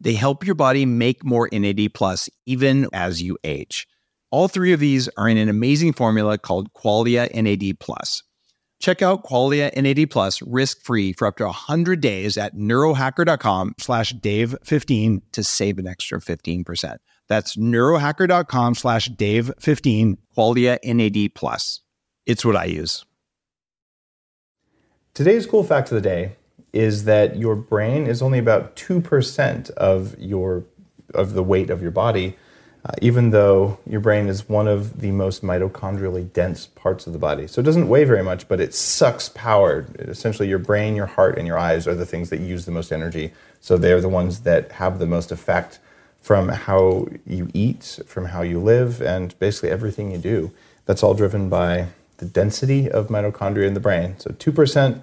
They help your body make more NAD plus even as you age. All three of these are in an amazing formula called Qualia NAD plus. Check out Qualia NAD plus risk-free for up to 100 days at neurohacker.com slash dave15 to save an extra 15%. That's neurohacker.com slash dave15, Qualia NAD plus. It's what I use. Today's cool fact of the day is that your brain is only about 2% of your of the weight of your body uh, even though your brain is one of the most mitochondrially dense parts of the body. So it doesn't weigh very much, but it sucks power. Essentially, your brain, your heart, and your eyes are the things that use the most energy. So they're the ones that have the most effect from how you eat, from how you live, and basically everything you do. That's all driven by the density of mitochondria in the brain. So 2%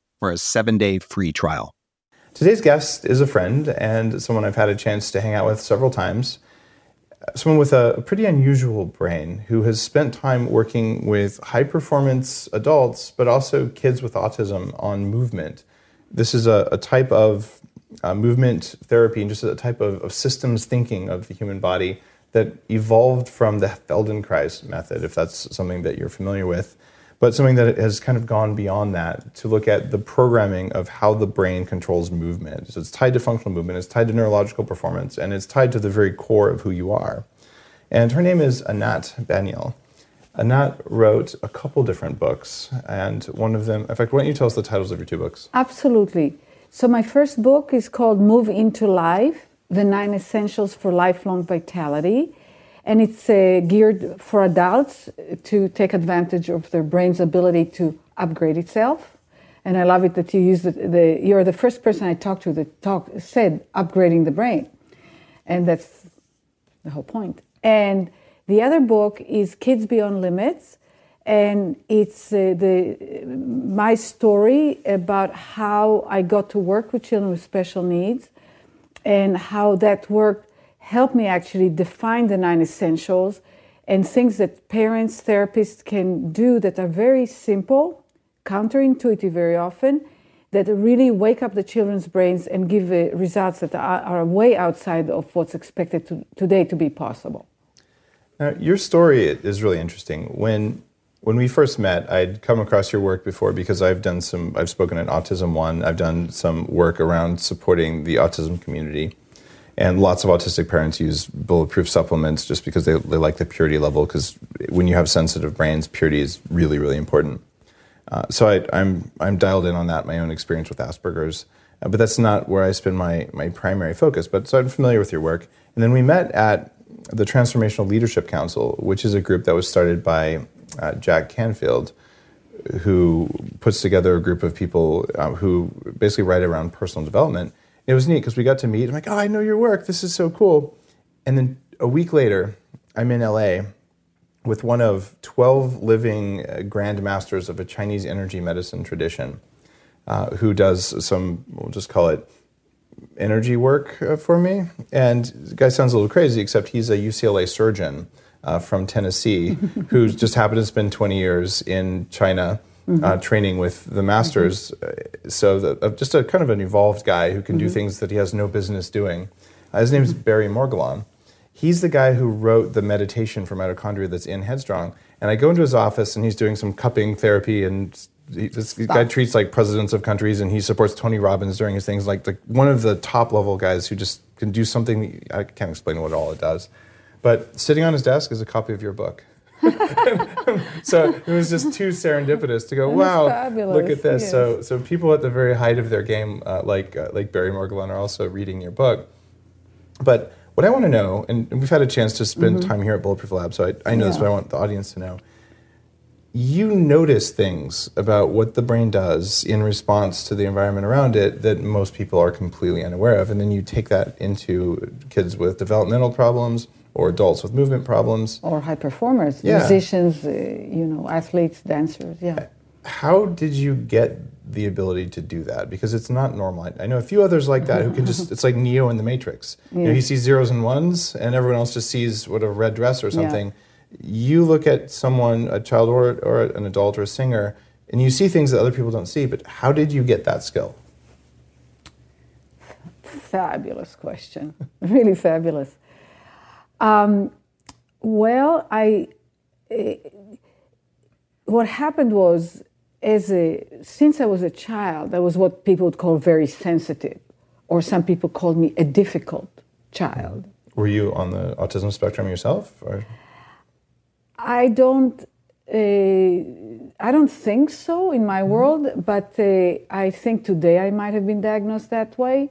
for a seven day free trial. Today's guest is a friend and someone I've had a chance to hang out with several times. Someone with a pretty unusual brain who has spent time working with high performance adults, but also kids with autism on movement. This is a, a type of uh, movement therapy and just a type of, of systems thinking of the human body that evolved from the Feldenkrais method, if that's something that you're familiar with but something that has kind of gone beyond that to look at the programming of how the brain controls movement. So it's tied to functional movement, it's tied to neurological performance, and it's tied to the very core of who you are. And her name is Anat Baniel. Anat wrote a couple different books, and one of them, in fact, why don't you tell us the titles of your two books? Absolutely. So, my first book is called Move into Life The Nine Essentials for Lifelong Vitality and it's uh, geared for adults to take advantage of their brain's ability to upgrade itself. And I love it that you use the, the you're the first person I talked to that talk, said upgrading the brain. And that's the whole point. And the other book is Kids Beyond Limits. And it's uh, the, my story about how I got to work with children with special needs and how that worked helped me actually define the nine essentials and things that parents, therapists can do that are very simple, counterintuitive very often, that really wake up the children's brains and give uh, results that are, are, way outside of what's expected to, today to be possible. Now, your story is really interesting. When when we first met, I'd come across your work before because I've done some, I've spoken at Autism One. I've done some work around supporting the autism community. And lots of autistic parents use bulletproof supplements just because they, they like the purity level, because when you have sensitive brains, purity is really, really important. Uh, so I, I'm, I'm dialed in on that, my own experience with Asperger's. Uh, but that's not where I spend my, my primary focus. But so I'm familiar with your work. And then we met at the Transformational Leadership Council, which is a group that was started by uh, Jack Canfield, who puts together a group of people uh, who basically write around personal development. It was neat because we got to meet. I'm like, oh, I know your work. This is so cool. And then a week later, I'm in LA with one of 12 living uh, grand masters of a Chinese energy medicine tradition uh, who does some, we'll just call it energy work uh, for me. And the guy sounds a little crazy, except he's a UCLA surgeon uh, from Tennessee who just happened to spend 20 years in China. Mm-hmm. Uh, training with the masters, mm-hmm. so the, just a kind of an evolved guy who can mm-hmm. do things that he has no business doing. Uh, his name is Barry Morguelan. He's the guy who wrote the meditation for mitochondria that's in Headstrong. And I go into his office and he's doing some cupping therapy and he, this guy treats like presidents of countries, and he supports Tony Robbins during his things. Like the, one of the top level guys who just can do something. I can't explain what all it does, but sitting on his desk is a copy of your book. so it was just too serendipitous to go. wow, look at this. Yes. So so people at the very height of their game, uh, like uh, like Barry Morguelan, are also reading your book. But what I want to know, and we've had a chance to spend mm-hmm. time here at Bulletproof Lab, so I, I know yeah. this, but I want the audience to know you notice things about what the brain does in response to the environment around it that most people are completely unaware of. And then you take that into kids with developmental problems or adults with movement problems. Or high performers, yeah. musicians, uh, you know, athletes, dancers, yeah. How did you get the ability to do that? Because it's not normal. I know a few others like that who can just, it's like Neo in the Matrix. Yeah. You know, he sees zeros and ones, and everyone else just sees what a red dress or something. Yeah you look at someone, a child or, or an adult or a singer, and you see things that other people don't see, but how did you get that skill? Fabulous question. really fabulous. Um, well, I. Uh, what happened was, as a since I was a child, I was what people would call very sensitive, or some people called me a difficult child. Were you on the autism spectrum yourself? Or? I don't. Uh, I don't think so in my mm-hmm. world, but uh, I think today I might have been diagnosed that way.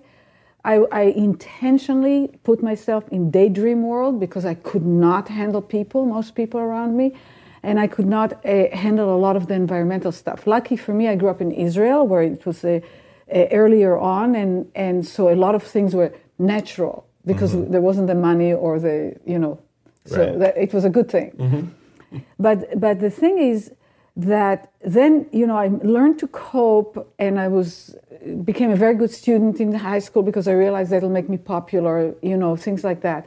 I, I, intentionally put myself in daydream world because I could not handle people, most people around me, and I could not uh, handle a lot of the environmental stuff. Lucky for me, I grew up in Israel where it was uh, uh, earlier on, and, and so a lot of things were natural because mm-hmm. there wasn't the money or the you know, so right. that, it was a good thing. Mm-hmm but but the thing is that then you know I learned to cope, and I was became a very good student in high school because I realized that'll make me popular, you know, things like that.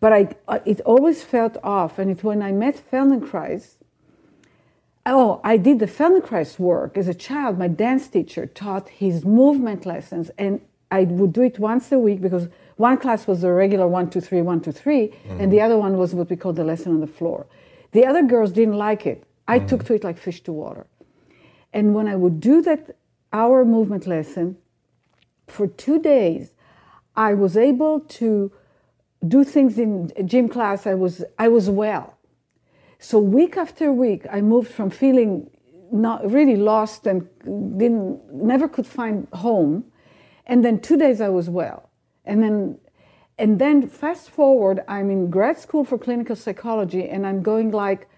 But I it always felt off, and it when I met Feldenkrais. Oh, I did the Feldenkrais work as a child. My dance teacher taught his movement lessons, and I would do it once a week because one class was the regular one, two, three, one, two, three, mm-hmm. and the other one was what we call the lesson on the floor. The other girls didn't like it. I mm. took to it like fish to water. And when I would do that hour movement lesson for two days, I was able to do things in gym class. I was, I was well. So week after week, I moved from feeling not really lost and didn't, never could find home. And then two days I was well. And then and then fast forward, I'm in grad school for clinical psychology, and I'm going like,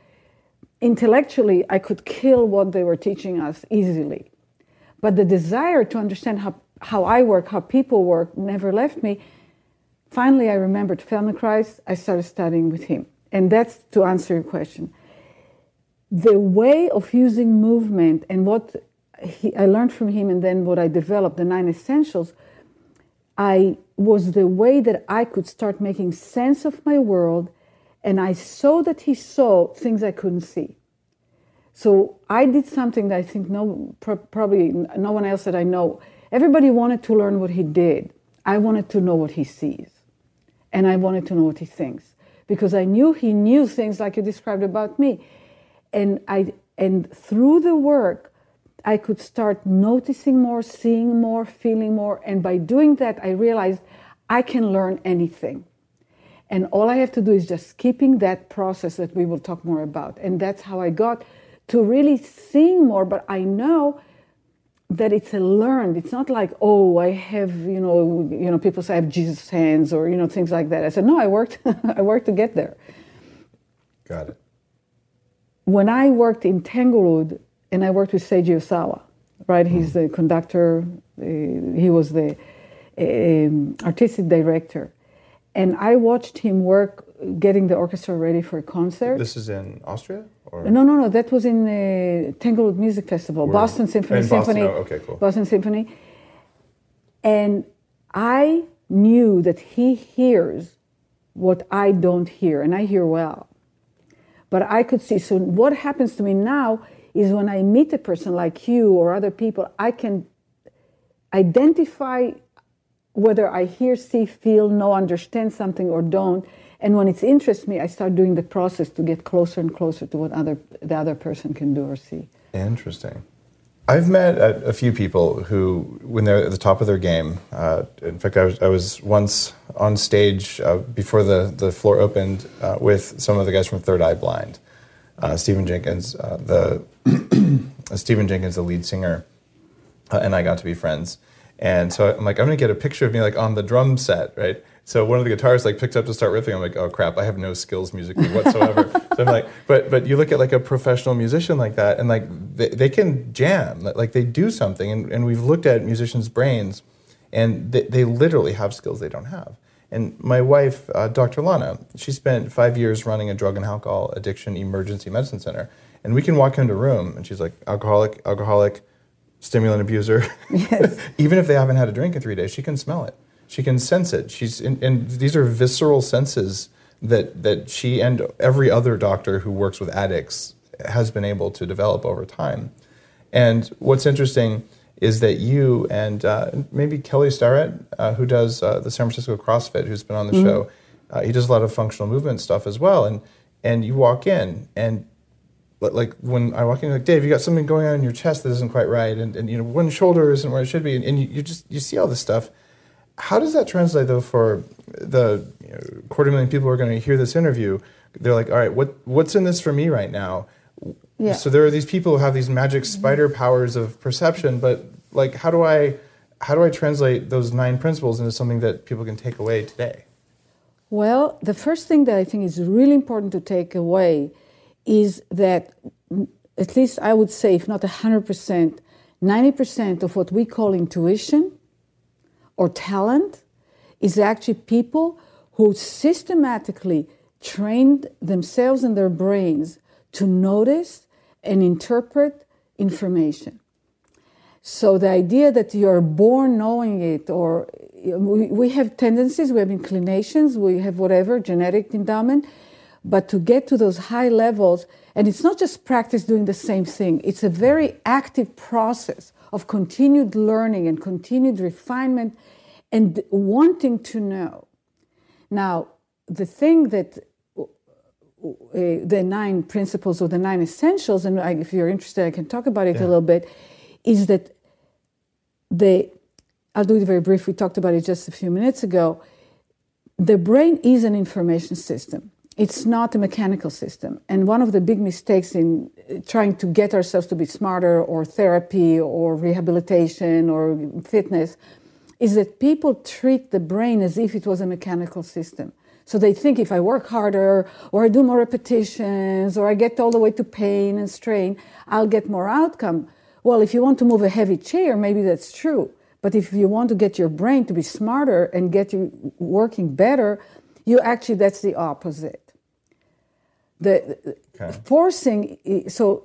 intellectually, I could kill what they were teaching us easily. But the desire to understand how, how I work, how people work, never left me. Finally, I remembered Feldenkrais. I started studying with him. And that's to answer your question. The way of using movement and what he, I learned from him, and then what I developed, the nine essentials, I was the way that I could start making sense of my world, and I saw that he saw things I couldn't see. So I did something that I think no, probably no one else that I know. Everybody wanted to learn what he did. I wanted to know what he sees, and I wanted to know what he thinks because I knew he knew things like you described about me, and I And through the work, I could start noticing more, seeing more, feeling more. And by doing that, I realized I can learn anything. And all I have to do is just keeping that process that we will talk more about. And that's how I got to really seeing more. But I know that it's a learned. It's not like, oh, I have, you know, you know, people say I have Jesus hands or, you know, things like that. I said, no, I worked, I worked to get there. Got it. When I worked in Tanglewood and I worked with Seiji Ozawa, right? He's the conductor. Uh, he was the um, artistic director. And I watched him work getting the orchestra ready for a concert. This is in Austria? Or? No, no, no. That was in uh, the Tanglewood Music Festival, Where- Boston Symphony. Boston, Symphony. oh, okay, cool. Boston Symphony. And I knew that he hears what I don't hear, and I hear well. But I could see. So what happens to me now is when I meet a person like you or other people, I can identify whether I hear, see, feel, know, understand something or don't. And when it interests me, I start doing the process to get closer and closer to what other the other person can do or see. Interesting. I've met a, a few people who, when they're at the top of their game, uh, in fact, I was, I was once on stage uh, before the, the floor opened uh, with some of the guys from Third Eye Blind. Uh, Stephan Jenkins, uh, the Stephan Jenkins, the lead singer, uh, and I got to be friends. And so I'm like, I'm gonna get a picture of me like on the drum set, right? So one of the guitarists like picked up to start riffing. I'm like, oh crap, I have no skills musically whatsoever. so I'm like, but but you look at like a professional musician like that, and like they, they can jam, like they do something. And, and we've looked at musicians' brains, and they, they literally have skills they don't have. And my wife, uh, Dr. Lana, she spent five years running a drug and alcohol addiction emergency medicine center. And we can walk into a room, and she's like, alcoholic, alcoholic, stimulant abuser. yes. Even if they haven't had a drink in three days, she can smell it. She can sense it. She's and, and these are visceral senses that that she and every other doctor who works with addicts has been able to develop over time. And what's interesting is that you and uh, maybe Kelly Starrett, uh, who does uh, the San Francisco CrossFit, who's been on the show, uh, he does a lot of functional movement stuff as well. And and you walk in and like when I walk in, like Dave, you got something going on in your chest that isn't quite right, and, and you know one shoulder isn't where it should be, and, and you, you just you see all this stuff. How does that translate though for the you know, quarter million people who are going to hear this interview? They're like, all right, what what's in this for me right now? Yeah. So there are these people who have these magic mm-hmm. spider powers of perception, but like, how do I how do I translate those nine principles into something that people can take away today? Well, the first thing that I think is really important to take away is that, at least I would say, if not 100%, 90% of what we call intuition or talent is actually people who systematically trained themselves and their brains to notice and interpret information. So the idea that you're born knowing it, or we have tendencies, we have inclinations, we have whatever genetic endowment, but to get to those high levels, and it's not just practice doing the same thing. It's a very active process of continued learning and continued refinement, and wanting to know. Now, the thing that uh, the nine principles or the nine essentials, and I, if you're interested, I can talk about it a little bit, is that the, I'll do it very brief, we talked about it just a few minutes ago. The brain is an information system. It's not a mechanical system. And one of the big mistakes in uh, trying to get ourselves to be smarter or therapy or rehabilitation or fitness is that people treat the brain as if it was a mechanical system. So they think if I work harder or I do more repetitions or I get all the way to pain and strain, I'll get more outcome. Well, if you want to move a heavy chair, maybe that's true. But if you want to get your brain to be smarter and get you working better, you actually, that's the opposite. The Okay. forcing, so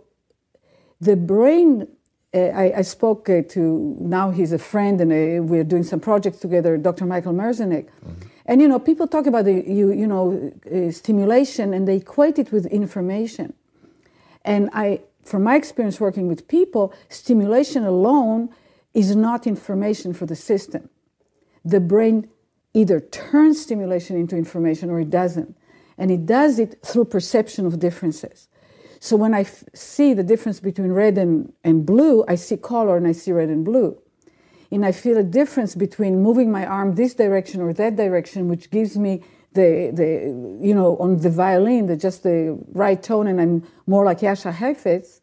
the brain uh, I, I, spoke uh, to now he's a friend and uh, we're doing some projects together dr michael merzenich mm-hmm. and you know people talk about the you, you know stimulation and they equate it with information and i from my experience working with people stimulation alone is not information for the system the brain either turns stimulation into information or it doesn't and it does it through perception of differences So when I f- see the difference between red and, and blue, I see color and I see red and blue. And I feel a difference between moving my arm this direction or that direction, which gives me the, the you know, on the violin, the, just the right tone, and I'm more like Jascha Heifetz.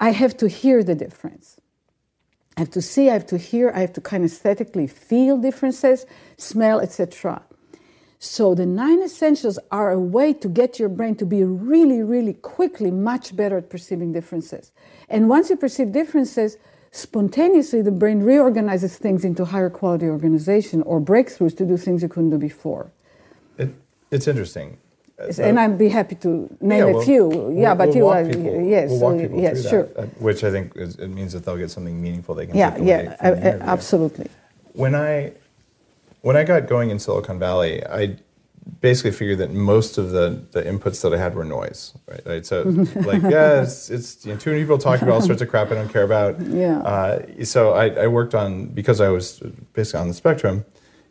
I have to hear the difference. I have to see, I have to hear, I have to kinesthetically feel differences, smell, etc. So the nine essentials are a way to get your brain to be really, really quickly much better at perceiving differences. And once you perceive differences, spontaneously the brain reorganizes things into higher quality organization or breakthroughs to do things you couldn't do before. It, it's interesting. and I'd be happy to name yeah, a we'll, few. Yeah, we'll, but we'll you, uh, people, yes, we'll yes, sure. that, uh, which I think is, it means that they'll get something meaningful they can Yeah, take away yeah, from uh, the interview. absolutely. When I when I got going in Silicon Valley, I basically figured that most of the, the inputs that I had were noise, right? right? So like, yeah, it's, it's you know, too many people talking about all sorts of crap I don't care about. Yeah. Uh, so I, I worked on because I was basically on the spectrum.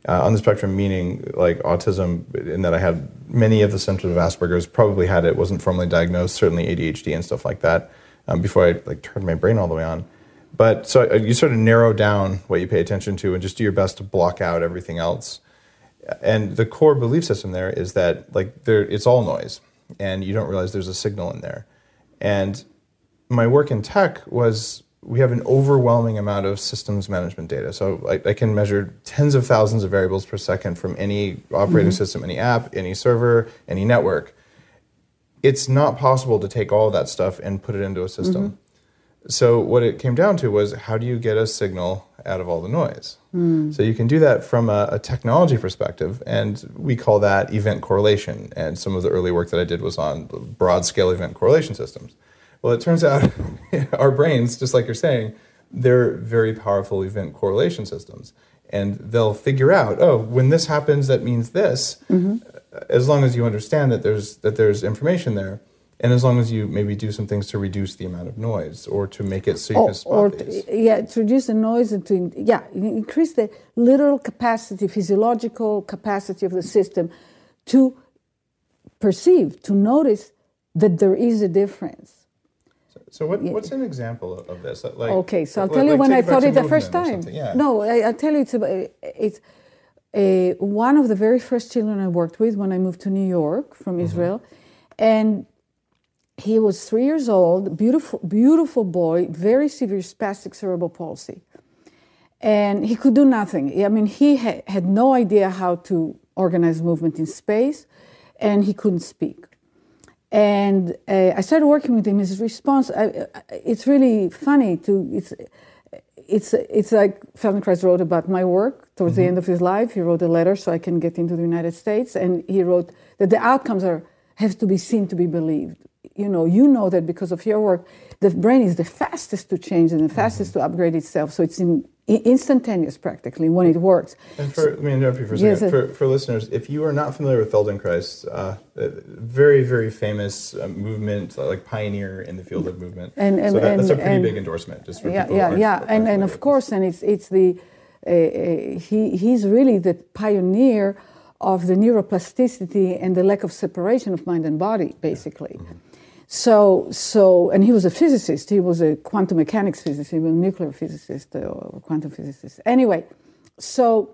Uh, on the spectrum, meaning like autism, in that I had many of the symptoms of Asperger's. Probably had it, wasn't formally diagnosed. Certainly ADHD and stuff like that. Um, before I like turned my brain all the way on. But so uh, you sort of narrow down what you pay attention to and just do your best to block out everything else. And the core belief system there is that like there it's all noise and you don't realize there's a signal in there. And my work in tech was we have an overwhelming amount of systems management data. So i, I can measure tens of thousands of variables per second from any operating mm-hmm. system any app any server any network. It's not possible to take all of that stuff and put it into a system mm-hmm. So what it came down to was how do you get a signal out of all the noise? So you can do that from a, a, technology perspective, and we call that event correlation. And some of the early work that I did was on broad scale event correlation systems. Well, it turns out our brains, just like you're saying, they're very powerful event correlation systems. And they'll figure out, oh, when this happens, that means this. Mm-hmm. As long as you understand that there's that there's information there, and as long as you maybe do some things to reduce the amount of noise or to make it so you or, can spot or these. yeah, to reduce the noise and to yeah increase the literal capacity, physiological capacity of the system to perceive, to notice that there is a difference. So what, what's an example of this? Like, okay, so I'll like, tell you like when I thought it the first time. Yeah. No, I, I'll tell you it's about, it's uh, one of the very first children I worked with when I moved to New York from Mm-hmm. Israel, and he was three years old, beautiful, beautiful boy, very severe spastic cerebral palsy, and he could do nothing. I mean, he ha- had no idea how to organize movement in space, and he couldn't speak. And uh, I started working with him. His response, I, it's really funny to, it's, it's, it's like Feldenkrais wrote about my work towards Mm-hmm. the end of his life. He wrote a letter so I can get into the United States. And he wrote that the outcomes are, have to be seen to be believed. You know, you know that because of your work, the brain is the fastest to change and the fastest Mm-hmm. to upgrade itself. So it's in, instantaneous practically when it works. And for, let me interrupt you for a Yes, second. uh, for, for listeners, if you are not familiar with Feldenkrais, uh, very, very famous uh, movement, like pioneer in the field of movement. And- and- so that, that's a and- pretty and- big endorsement, just for yeah, people yeah, yeah, and and of course, and it's it's the uh, uh, he he's really the pioneer of the neuroplasticity and the lack of separation of mind and body, basically. Mm-hmm. So so, and he was a physicist. He was a quantum mechanics physicist. He was a nuclear physicist uh, or quantum physicist. Anyway, so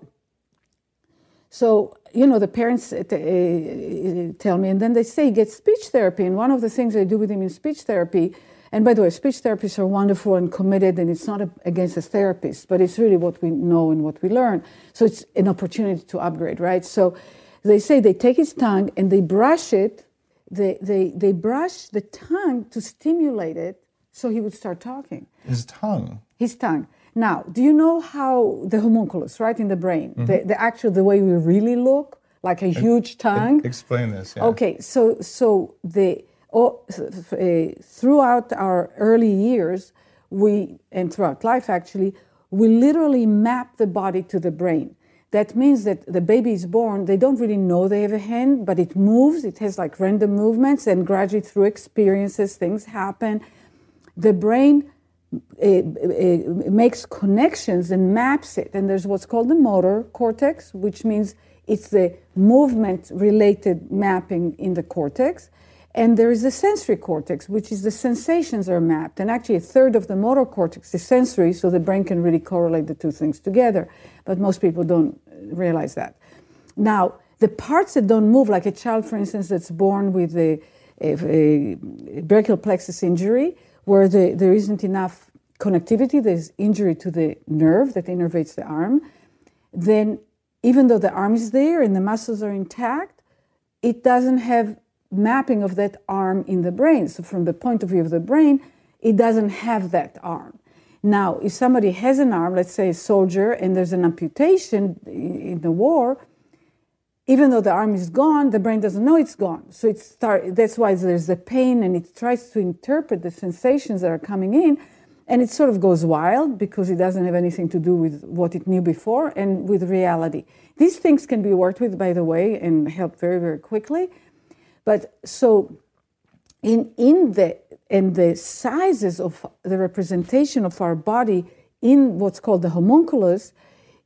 so you know the parents uh, t- uh, tell me, and then they say get speech therapy. And one of the things they do with him in speech therapy, and by the way, speech therapists are wonderful and committed, and it's not a, against a therapist, but it's really what we know and what we learn. So it's an opportunity to upgrade, right? So they say they take his tongue and they brush it. They they they brush the tongue to stimulate it, so he would start talking His tongue. his tongue. Now, do you know how the homunculus, right, in the brain, Mm-hmm. the, the actual, the way we really look, like a huge tongue? Explain this. Yeah. Okay, so so the oh, uh, throughout our early years, we and throughout life actually, we literally map the body to the brain. That means that the baby is born, they don't really know they have a hand, but it moves, it has like random movements, and gradually through experiences, things happen. The brain it, it makes connections and maps it. And there's what's called the motor cortex, which means it's the movement related mapping in the cortex. And there is the sensory cortex, which is the sensations are mapped. And actually, a third of the motor cortex is sensory, so the brain can really correlate the two things together. But most people don't realize that. Now, the parts that don't move, like a child, for instance, that's born with a, a, a brachial plexus injury, where the, there isn't enough connectivity, there's injury to the nerve that innervates the arm, then even though the arm is there and the muscles are intact, it doesn't have mapping of that arm in the brain. So, from the point of view of the brain, it doesn't have that arm. Now, if somebody has an arm, let's say a soldier, and there's an amputation in the war, even though the arm is gone, the brain doesn't know it's gone. So it start, that's why there's the pain, and it tries to interpret the sensations that are coming in, and it sort of goes wild because it doesn't have anything to do with what it knew before and with reality. These things can be worked with, by the way, and help very, very quickly. But so in, in the and the sizes of the representation of our body in what's called the homunculus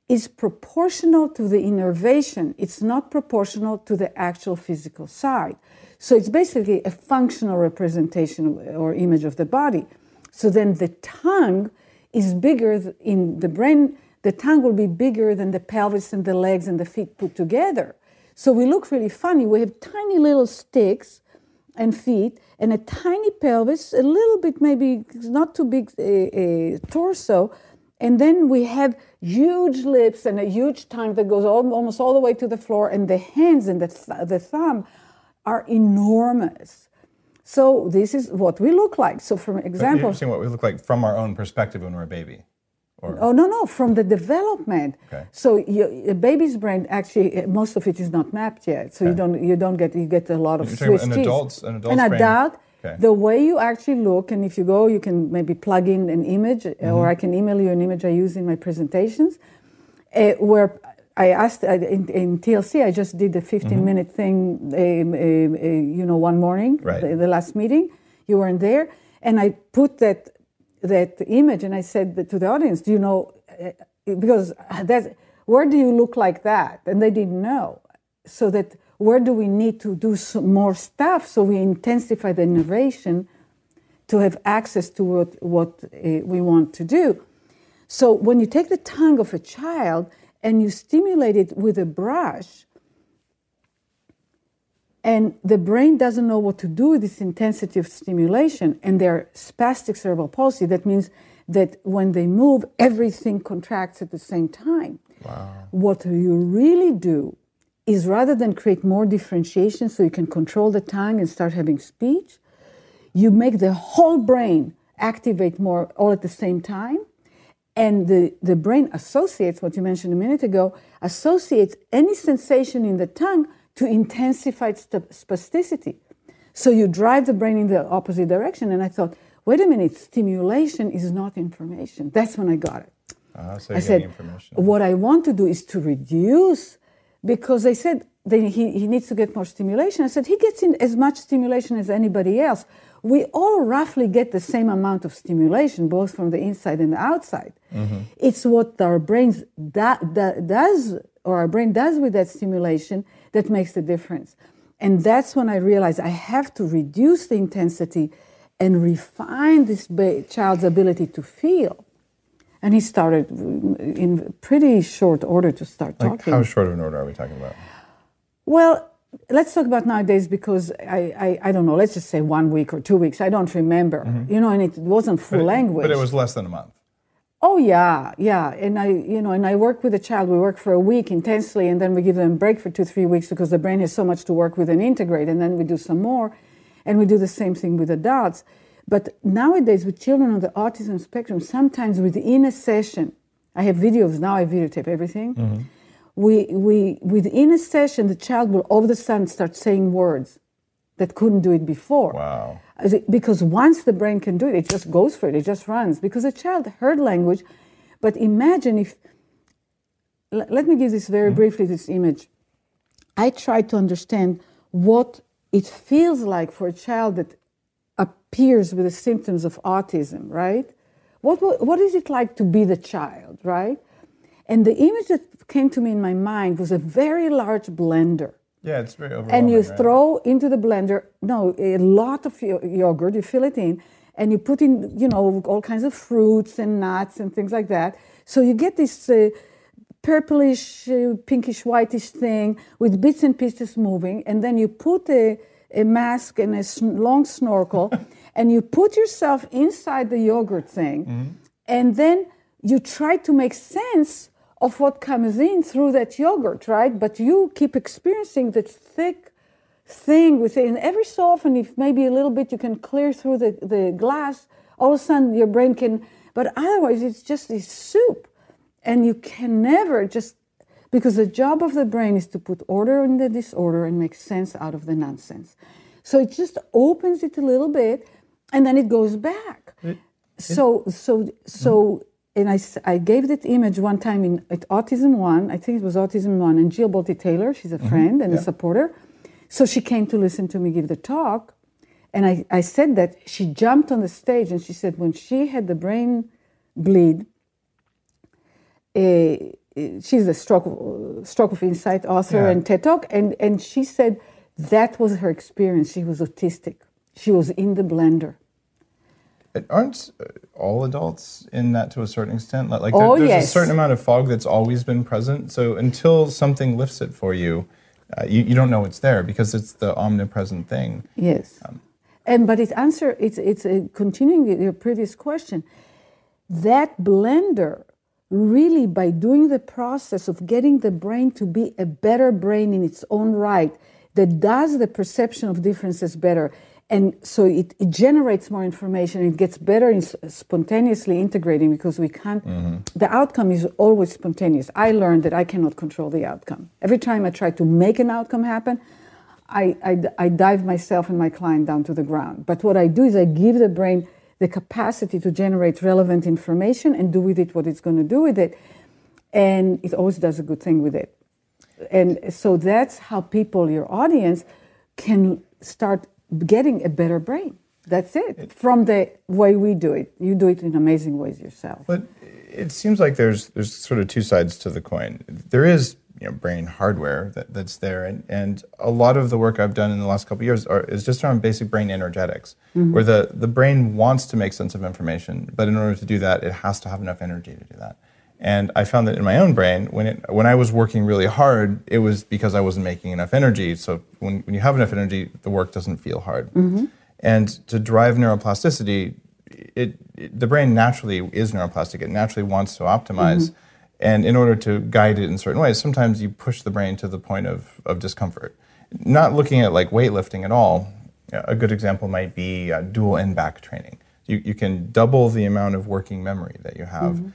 is proportional to the innervation. It's not proportional to the actual physical side. So it's basically a functional representation or image of the body. So then the tongue is bigger in the brain, the tongue will be bigger than the pelvis and the legs and the feet put together. So we look really funny. We have tiny little sticks and feet and a tiny pelvis, a little bit maybe not too big a, a torso, and then we have huge lips and a huge tongue that goes all, almost all the way to the floor, and the hands and the, th- the thumb are enormous. So this is what we look like. So, for example, saying what we look like from our own perspective when we're a baby. Or? Oh no, no, from the development. Okay. So your, a baby's brain actually most of it is not mapped yet. So okay. you don't you don't get you get a lot of you're Swiss an cheese. Adult's, an adult's an brain. adult. Okay. The way you actually look, and if you go, you can maybe plug in an image, mm-hmm. or I can email you an image I use in my presentations, uh, where I asked uh, in, in, TLC. I just did the 15 mm-hmm. minute thing, um, uh, you know, one morning, right. the, the last meeting. You weren't there, and I put that that image, and I said to the audience, "Do you know?" Uh, because that's where do you look like that? And they didn't know. So that where do we need to do more stuff so we intensify the innervation to have access to what, what uh, we want to do. So when you take the tongue of a child and you stimulate it with a brush, and the brain doesn't know what to do with this intensity of stimulation, and they're spastic cerebral palsy, that means that when they move, everything contracts at the same time. Wow. What you really do is rather than create more differentiation so you can control the tongue and start having speech, you make the whole brain activate more all at the same time. And the, the brain associates, what you mentioned a minute ago, associates any sensation in the tongue to intensify its spasticity. So you drive the brain in the opposite direction. And I thought, wait a minute, stimulation is not information. That's when I got it. Uh, so I said, what I want to do is to reduce because they said he, he needs to get more stimulation. I said, he gets in as much stimulation as anybody else. We all roughly get the same amount of stimulation, both from the inside and the outside. Mm-hmm. It's what our brains da- da- does, or our brain does with that stimulation, that makes the difference. And that's when I realized I have to reduce the intensity and refine this ba- child's ability to feel. And he started in pretty short order to start like talking. How short of an order are we talking about? Well, let's talk about nowadays because I, I, I, don't know, let's just say one week or two weeks. I don't remember. Mm-hmm. You know, and it wasn't full but language. But it was less than a month. Oh yeah, yeah. And I, you know, and I work with a child. We work for a week intensely, and then we give them a break for two, three weeks because the brain has so much to work with and integrate. And then we do some more, and we do the same thing with adults. But nowadays, with children on the autism spectrum, sometimes within a session, I have videos now. I videotape everything. Mm-hmm. We, we, within a session, the child will all of a sudden start saying words that couldn't do it before. Wow. Because once the brain can do it, it just goes for it. It just runs. Because a child heard language, but imagine if. Let me give this very mm-hmm. briefly. This image. I tried to understand what it feels like for a child that appears with the symptoms of autism, right? What, what, what is it like to be the child, right? And the image that came to me in my mind was a very large blender. Yeah, it's very overwhelming. and you right? throw into the blender no a lot of yogurt you fill it in and you put in you know all kinds of fruits and nuts and things like that so you get this uh, purplish uh, pinkish whitish thing with bits and pieces moving and then you put a, a mask and a sn- long snorkel and you put yourself inside the yogurt thing and then you try to make sense of what comes in through that yogurt right? But you keep experiencing this thick thing within. Every so often if maybe a little bit you can clear through the, the glass all of a sudden your brain can but otherwise it's just this soup. And you can never just because the job of the brain is to put order in the disorder and make sense out of the nonsense. So it just opens it a little bit and then it goes back. So so so and I, I gave that image one time in at autism one i think it was autism one and jill bolte taylor she's a friend and a supporter. So she came to listen to me give the talk and I, I said that she jumped on the stage and she said when she had the brain bleed uh, she's a stroke of, stroke of insight author Yeah. and ted talk and, and she said that was her experience. She was autistic. She was in the blender Aren't uh, all adults in that to a certain extent? Like, like Oh, there's yes. a certain amount of fog that's always been present. So until something lifts it for you, uh, you, you don't know it's there because it's the omnipresent thing. Yes. and but it answer it's it's uh, continuing your previous question. That blender really by doing the process of getting the brain to be a better brain in its own right that does the perception of differences better and so it, it generates more information it gets better in spontaneously integrating because we can't mm-hmm. the outcome is always spontaneous i learned that i cannot control the outcome every time i try to make an outcome happen I, I, I dive myself and my client down to the ground. But what I do is I give the brain the capacity to generate relevant information and do with it what it's going to do with it. And it always does a good thing with it. And so that's how people, your audience, can start getting a better brain. That's it. From the way we do it. You do it in amazing ways yourself. But it seems like there's there's sort of two sides to the coin. There is you know brain hardware that, that's there, and, and a lot of the work I've done in the last couple of years are, is just around basic brain energetics, mm-hmm. where the the brain wants to make sense of information, but in order to do that, it has to have enough energy to do that. And I found that in my own brain, when it when I was working really hard, it was because I wasn't making enough energy. So when, when you have enough energy, the work doesn't feel hard. Mm-hmm. And to drive neuroplasticity, it, it- the brain naturally is neuroplastic. It naturally wants to optimize, mm-hmm. and in order to guide it in certain ways, sometimes you push the brain to the point of of discomfort. Not looking at like weightlifting at all. A good example might be uh, dual n-back training. You you can double the amount of working memory that you have. Mm-hmm.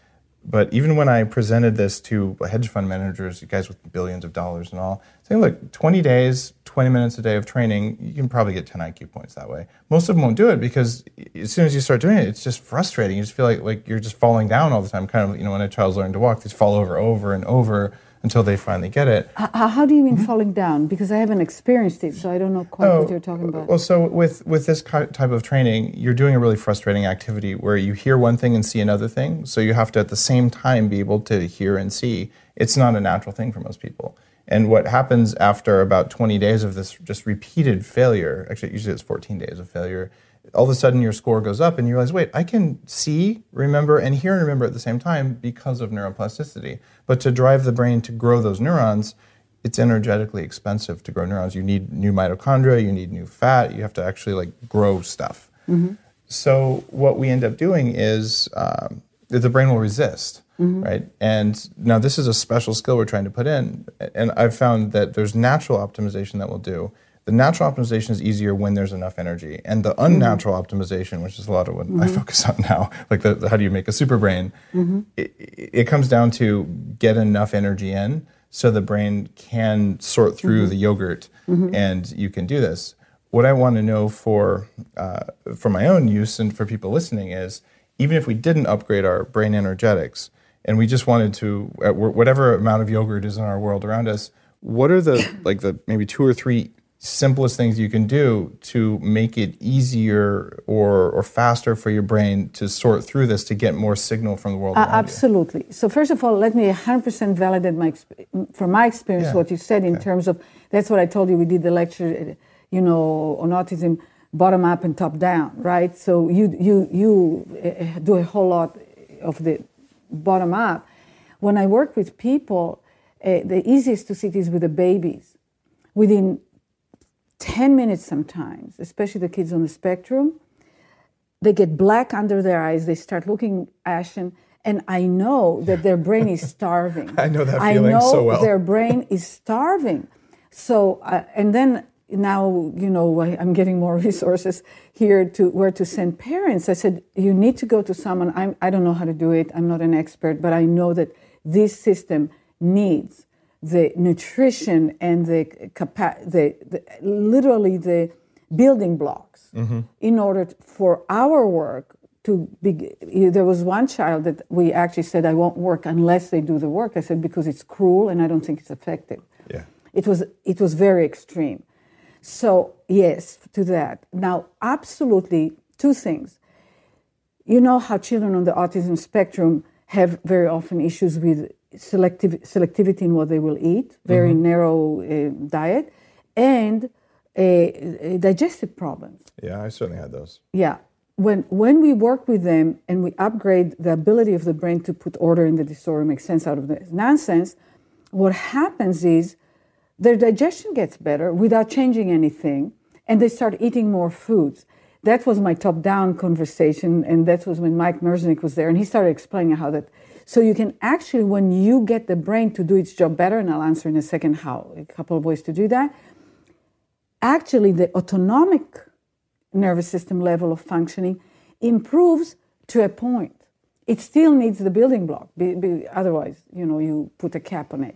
But even when I presented this to hedge fund managers, guys with billions of dollars and all, saying, look, 20 days, 20 minutes a day of training, you can probably get 10 IQ points that way. Most of them won't do it because as soon as you start doing it, it's just frustrating. You just feel like, like you're just falling down all the time. Kind of, you know, when a child's learning to walk, they just fall over over and over until they finally get it. H- how do you mean mm-hmm. falling down? Because I haven't experienced it, so I don't know quite what oh, you're talking about. Well, so with with this type of training, you're doing a really frustrating activity where you hear one thing and see another thing. So you have to at the same time be able to hear and see. It's not a natural thing for most people. And what happens after about 20 days of this just repeated failure, actually usually it's 14 days of failure, all of a sudden your score goes up and you realize, wait, I can see, remember, and hear and remember at the same time because of neuroplasticity. But to drive the brain to grow those neurons, it's energetically expensive to grow neurons. You need new mitochondria, you need new fat, you have to actually like grow stuff. So what we end up doing is um, the brain will resist, right? And now this is a special skill we're trying to put in, and I've found that there's natural optimization that will do. The natural optimization is easier when there's enough energy, and the mm-hmm. unnatural optimization, which is a lot of what I mm-hmm. focus on now, like the, the how do you make a super brain, mm-hmm. it, it it comes down to get enough energy in so the brain can sort through the yogurt, and you can do this. What I want to know for uh, for my own use and for people listening is even if we didn't upgrade our brain energetics and we just wanted to whatever amount of yogurt is in our world around us, what are the like the maybe two or three simplest things you can do to make it easier or, or faster for your brain to sort through this to get more signal from the world Uh, around you? absolutely. So first of all, let me 100% validate my from my experience Yeah. what you said in terms of that's what I told you. We did the lecture, you know, on autism, bottom up and top down, right? So you you you uh, do a whole lot of the bottom up. When I work with people, uh, the easiest to see is with the babies. Within 10 minutes sometimes, especially the kids on the spectrum, they get black under their eyes, they start looking ashen, and I know that their brain is starving. I know that I feeling know so well. I know their brain is starving. So, uh, and then now, you know, I, I'm getting more resources here to where to send parents. I said, you need to go to someone. I'm, I don't know how to do it. I'm not an expert, but I know that this system needs the nutrition and the, capa- the, the literally the building blocks mm-hmm. in order t- for our work to be. There was one child that we actually said, I won't work unless they do the work. I said, because it's cruel and I don't think it's effective. Yeah. It was, it was very extreme. So, yes, to that. Now, absolutely, two things. You know how children on the autism spectrum have very often issues with selective, selectivity in what they will eat, very narrow uh, diet, and digestive problems. Yeah, I certainly had those. Yeah. When, when we work with them and we upgrade the ability of the brain to put order in the disorder, make sense out of the nonsense, what happens is their digestion gets better without changing anything, and they start eating more foods. That was my top down conversation, and that was when Mike Merzenich was there, and he started explaining how that. So you can actually, when you get the brain to do its job better, and I'll answer in a second how, a couple of ways to do that, actually the autonomic nervous system level of functioning improves to a point. It still needs the building block. Be, be, otherwise, you know, you put a cap on it.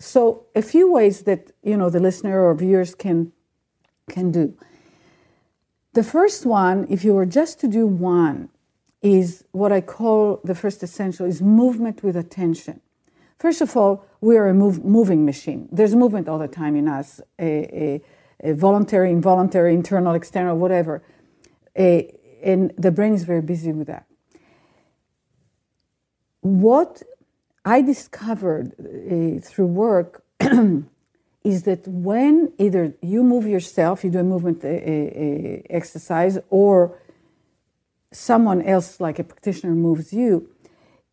So a few ways that you know the listener or viewers can can do. The first one, if you were just to do one, is what I call the first essential is movement with attention. First of all, we are a move, moving machine. There's movement all the time in us, a, a, a voluntary, involuntary, internal, external, whatever. A, and the brain is very busy with that. What I discovered uh, through work is that when either you move yourself, you do a movement uh, uh, exercise, or someone else, like a practitioner, moves you,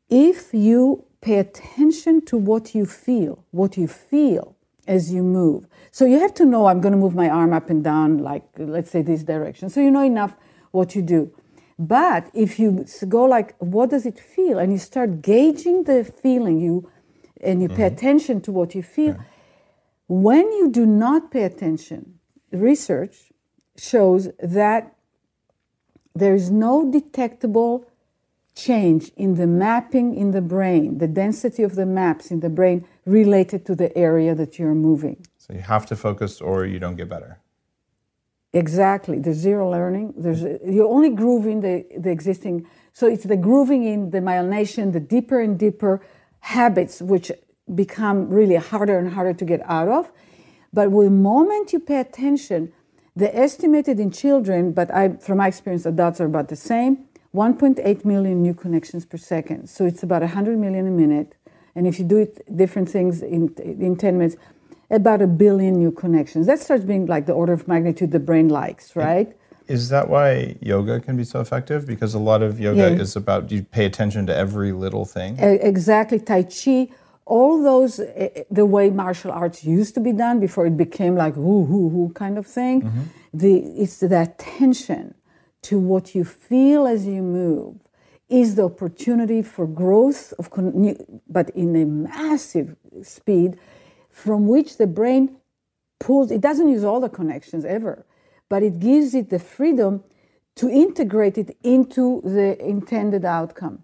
if you pay attention to what you feel, what you feel as you move. So you have to know I'm going to move my arm up and down, like let's say this direction. So you know enough what you do. But if you go like, what does it feel? And you start gauging the feeling, you and you pay mm-hmm. attention to what you feel. When you do not pay attention, research shows that there is no detectable change in the mapping in the brain, the density of the maps in the brain related to the area that you're moving. So you have to focus or you don't get better. Exactly. There's zero learning. There's you're only grooving the, the existing. So it's the grooving in the myelination, the deeper and deeper habits, which become really harder and harder to get out of. But the moment you pay attention, the estimated in children, but I, from my experience, adults are about the same. 1.8 million new connections per second. So it's about 100 million a minute. And if you do it different things in in 10 minutes, about a billion new connections. That starts being like the order of magnitude the brain likes, right? Is that why yoga can be so effective? Because a lot of yoga Yeah. is about you pay attention to every little thing. Exactly. Tai Chi, all those, eh, the way martial arts used to be done before it became like whoo, whoo, whoo kind of thing. The, it's that tension to what you feel as you move is the opportunity for growth of, con- but in a massive speed from which the brain pulls, it doesn't use all the connections ever, but it gives it the freedom to integrate it into the intended outcome.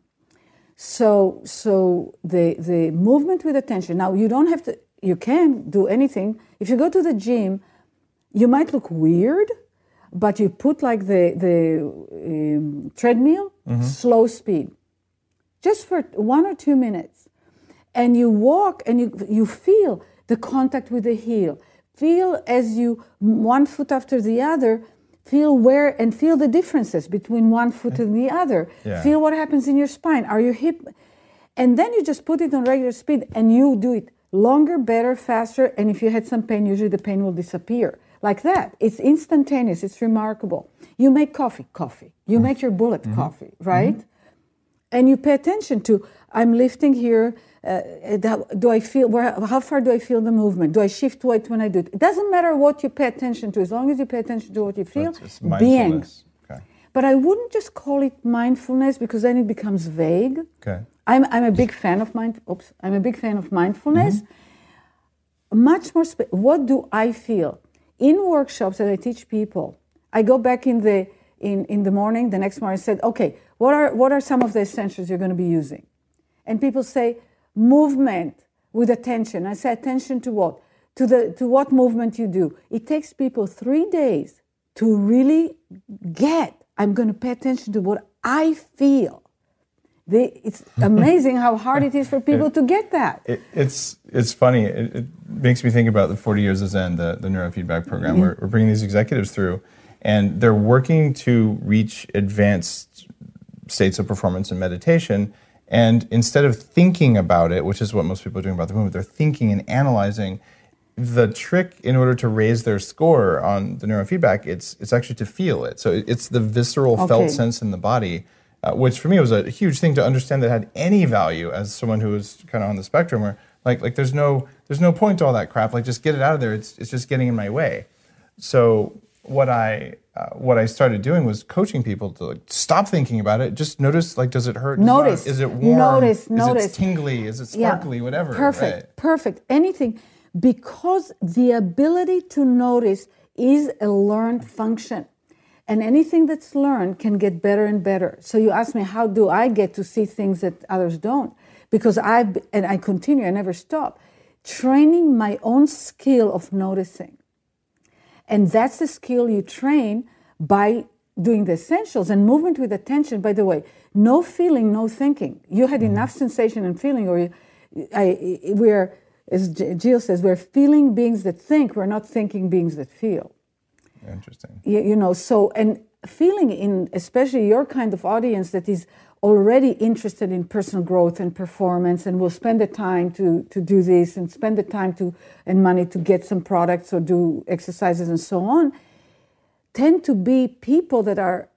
So, so the the movement with attention. Now you don't have to. You can do anything. If you go to the gym, you might look weird, but you put like the the um, treadmill, slow speed, just for one or two minutes, and you walk and you you feel the contact with the heel. feel as you one foot after the other feel where and feel the differences between one foot and the other. Yeah. feel what happens in your spine. Are your hip? And then you just put it on regular speed and you do it longer better faster. And if you had some pain usually the pain will disappear. Like that. It's instantaneous. It's remarkable. You make coffee coffee. You mm. make your bullet mm-hmm. coffee right? Mm-hmm. And you pay attention to i'm lifting here Uh, do i feel where how far do i feel the movement? Do i shift weight when i do it? It doesn't matter what you pay attention to. As long as you pay attention to what you feel being. Okay. but i wouldn't just call it mindfulness because then it becomes vague. Okay. i'm, I'm a big fan of mind oops i'm a big fan of mindfulness. Much more what do i feel? In workshops that i teach people i go back in the in, in the morning the next morning I said okay what are what are some of the essentials you're going to be using? And people say movement with attention i say attention to what to the to what movement you do it takes people three days to really get i'm going to pay attention to what i feel they, it's amazing how hard it is for people to get that It, it's it's funny. It, it makes me think about the 40 years of Zen, the, the neurofeedback program. Mm-hmm. We're, we're bringing these executives through, and they're working to reach advanced states of performance and meditation. And instead of thinking about it, which is what most people are doing about the movement, they're thinking and analyzing. The trick in order to raise their score on the neurofeedback, it's it's actually to feel it. So it's the visceral Okay. felt sense in the body, uh, which for me was a huge thing to understand that had any value as someone who was kind of on the spectrum where like like there's no there's no point to all that crap. Like just get it out of there. It's it's just getting in my way. So what I uh, what I started doing was coaching people to like stop thinking about it. Just notice like does it hurt? Notice. Is it warm? Notice, Is notice. it tingly? Is it sparkly? Whatever. Perfect, right? perfect. Anything. Because the ability to notice is a learned function. And anything that's learned can get better and better. So you ask me, how do I get to see things that others don't? Because I've, and I continue, I never stop, training my own skill of noticing. And that's the skill you train by doing the essentials and movement with attention. By the way, no feeling, no thinking. You had mm-hmm. enough sensation and feeling, or you, I, we're, as Jill says, we're feeling beings that think, we're not thinking beings that feel. Interesting. You, you know, so, and feeling in, especially your kind of audience that is already interested in personal growth and performance and will spend the time to, to do this and spend the time to and money to get some products or do exercises and so on tend to be people that are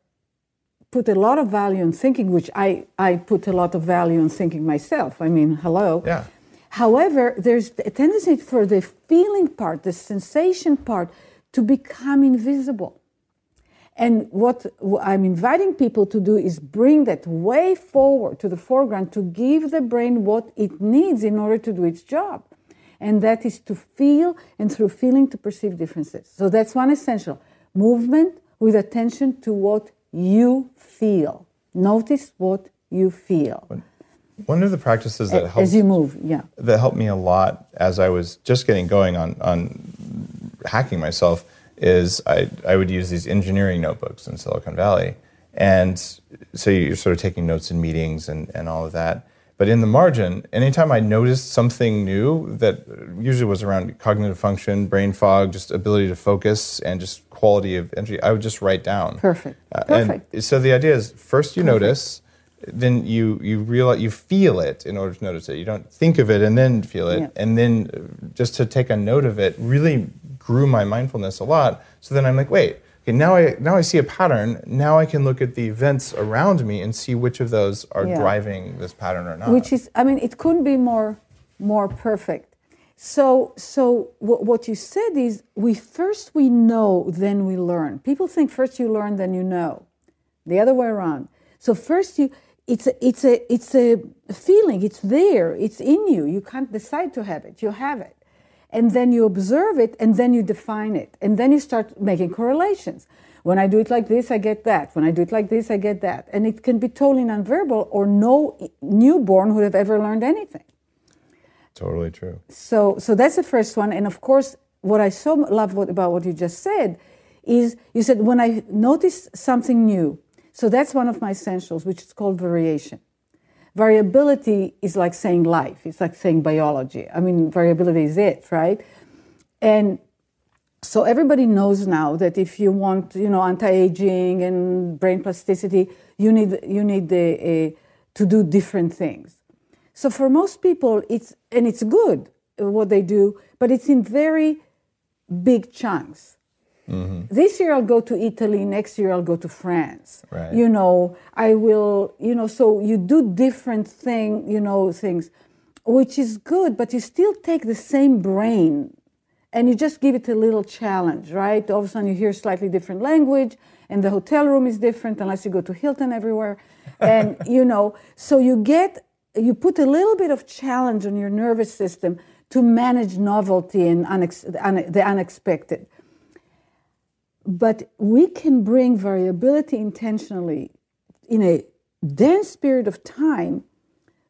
put a lot of value in thinking which i i put a lot of value in thinking myself. I mean hello. Yeah. however there's a tendency for the feeling part the sensation part to become invisible and what I'm inviting people to do is bring that way forward to the foreground to give the brain what it needs in order to do its job. And that is to feel and through feeling to perceive differences. So that's one essential movement with attention to what you feel. Notice what you feel One of the practices that helps as you move. Yeah. that helped me a lot as I was just getting going on on hacking myself is I I would use these engineering notebooks in Silicon Valley, and so you're sort of taking notes in meetings and and all of that. But in the margin, anytime I noticed something new that usually was around cognitive function, brain fog, just ability to focus, and just quality of energy, I would just write down. Perfect. Uh, Perfect. And so the idea is first you notice, then you you realize you feel it in order to notice it. You don't think of it and then feel it, Yeah. and then just to take a note of it really grew my mindfulness a lot. So then I'm like, wait, okay, now I now I see a pattern. Now I can look at the events around me and see which of those are Yeah. driving this pattern or not. which is i mean it couldn't be more more perfect. So so wh- what you said is we first we know then we learn. People think first you learn then you know. The other way around. So first you it's a, it's a it's a feeling. It's there. It's in you. You can't decide to have it. You have it and then you observe it and then you define it. And then you start making correlations. When i do it like this i get that. When i do it like this i get that. And it can be totally nonverbal or no newborn would have ever learned anything. Totally true. so so that's the first one. And of course what i so love about what you just said is you said when i notice something new so that's one of my essentials which is called variation variability is like saying life it's like saying biology i mean variability is it right and So everybody knows now that if you want, you know, anti-aging and brain plasticity, you need you need a, a, uh, to do different things. So for most people, it's and it's good what they do, but it's in very big chunks. Mm-hmm. This year I'll go to Italy. Next year I'll go to France. Right. You know, I will. You know, so you do different thing. You know, things, which is good, but you still take the same brain, and you just give it a little challenge, right? All of a sudden you hear slightly different language, and the hotel room is different unless you go to Hilton everywhere, and you know, so you get you put a little bit of challenge on your nervous system to manage novelty and unex- un- the unexpected. But we can bring variability intentionally in a dense period of time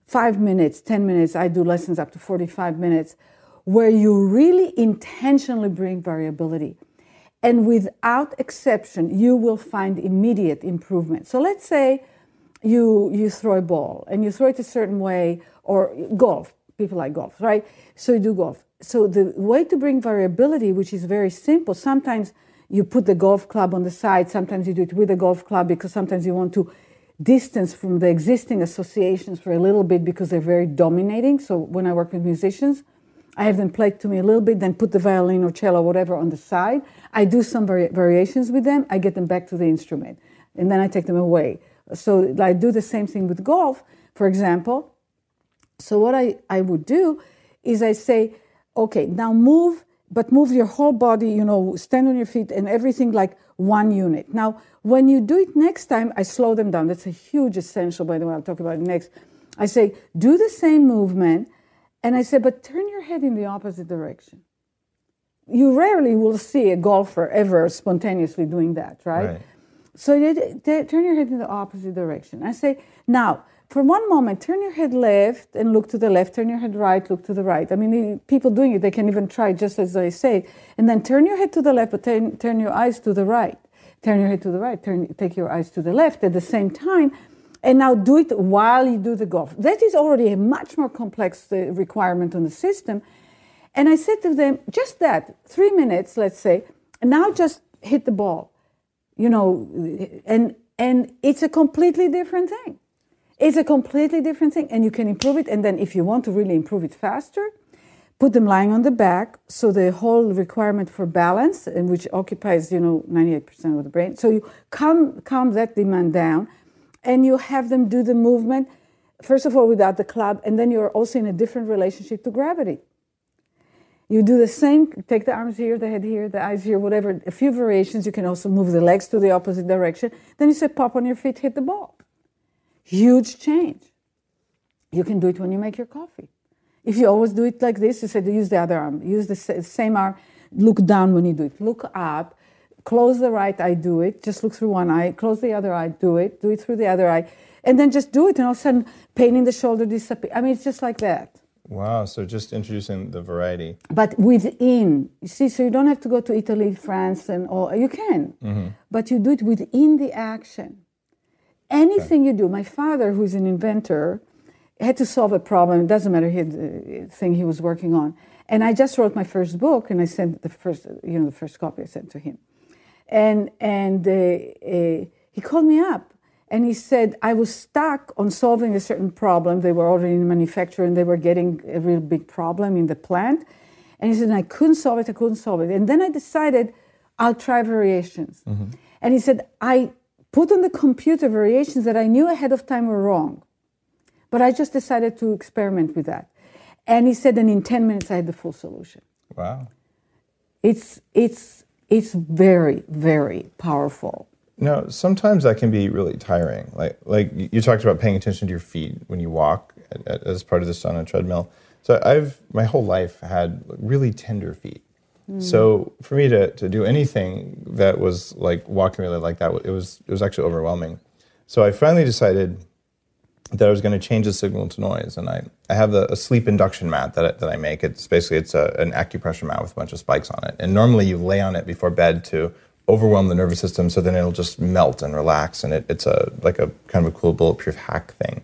five minutes, 10 minutes, I do lessons up to 45 minutes where you really intentionally bring variability. And without exception, you will find immediate improvement. So let's say you, you throw a ball and you throw it a certain way, or golf, people like golf, right? So you do golf. So the way to bring variability, which is very simple, sometimes you put the golf club on the side. Sometimes you do it with a golf club because sometimes you want to distance from the existing associations for a little bit because they're very dominating. So when I work with musicians, I have them play to me a little bit, then put the violin or cello, whatever, on the side. I do some vari- variations with them. I get them back to the instrument, and then I take them away. So I do the same thing with golf, for example. So what I, I would do is I say, okay, now move but move your whole body, you know, stand on your feet and everything like one unit. Now, when you do it next time, I slow them down. That's a huge essential, by the way, I'll talk about it next. I say, do the same movement, and I say, but turn your head in the opposite direction. You rarely will see a golfer ever spontaneously doing that, right? right. So they, they, turn your head in the opposite direction. I say, now, for one moment, turn your head left and look to the left, turn your head right, look to the right. I mean, people doing it, they can even try just as I say. And then turn your head to the left, but turn, turn your eyes to the right. Turn your head to the right, turn, take your eyes to the left at the same time. And now do it while you do the golf. That is already a much more complex uh, requirement on the system. And I said to them, just that, three minutes, let's say, and now just hit the ball. You know, and and it's a completely different thing. It's a completely different thing, and you can improve it. And then, if you want to really improve it faster, put them lying on the back. So the whole requirement for balance, and which occupies you know 98% of the brain. So you calm calm that demand down, and you have them do the movement first of all without the club, and then you're also in a different relationship to gravity. You do the same, take the arms here, the head here, the eyes here, whatever, a few variations. You can also move the legs to the opposite direction. Then you say, pop on your feet, hit the ball. Huge change. You can do it when you make your coffee. If you always do it like this, you said use the other arm. Use the same arm. Look down when you do it. Look up. Close the right eye, do it. Just look through one eye. Close the other eye, do it. Do it through the other eye. And then just do it, and all of a sudden, pain in the shoulder disappears. I mean, it's just like that. Wow, so just introducing the variety. But within, you see, so you don't have to go to Italy, France, and all. You can, mm-hmm. but you do it within the action. Anything okay. you do, my father, who's an inventor, had to solve a problem. It doesn't matter the thing he was working on. And I just wrote my first book, and I sent the first, you know, the first copy I sent to him. And and uh, uh, he called me up, and he said I was stuck on solving a certain problem. They were already in manufacture, and they were getting a real big problem in the plant. And he said I couldn't solve it. I couldn't solve it. And then I decided I'll try variations. Mm-hmm. And he said I put on the computer variations that I knew ahead of time were wrong. But I just decided to experiment with that. And he said, and in 10 minutes, I had the full solution. Wow. It's, it's, it's very, very powerful. No, sometimes that can be really tiring. Like, like you talked about paying attention to your feet when you walk as part of this on a treadmill. So I've my whole life had really tender feet. So for me to, to do anything that was like walking really like that, it was it was actually overwhelming. So I finally decided that I was going to change the signal to noise, and I, I have a, a sleep induction mat that I, that I make. It's basically it's a, an acupressure mat with a bunch of spikes on it, and normally you lay on it before bed to overwhelm the nervous system, so then it'll just melt and relax, and it, it's a like a kind of a cool bulletproof hack thing.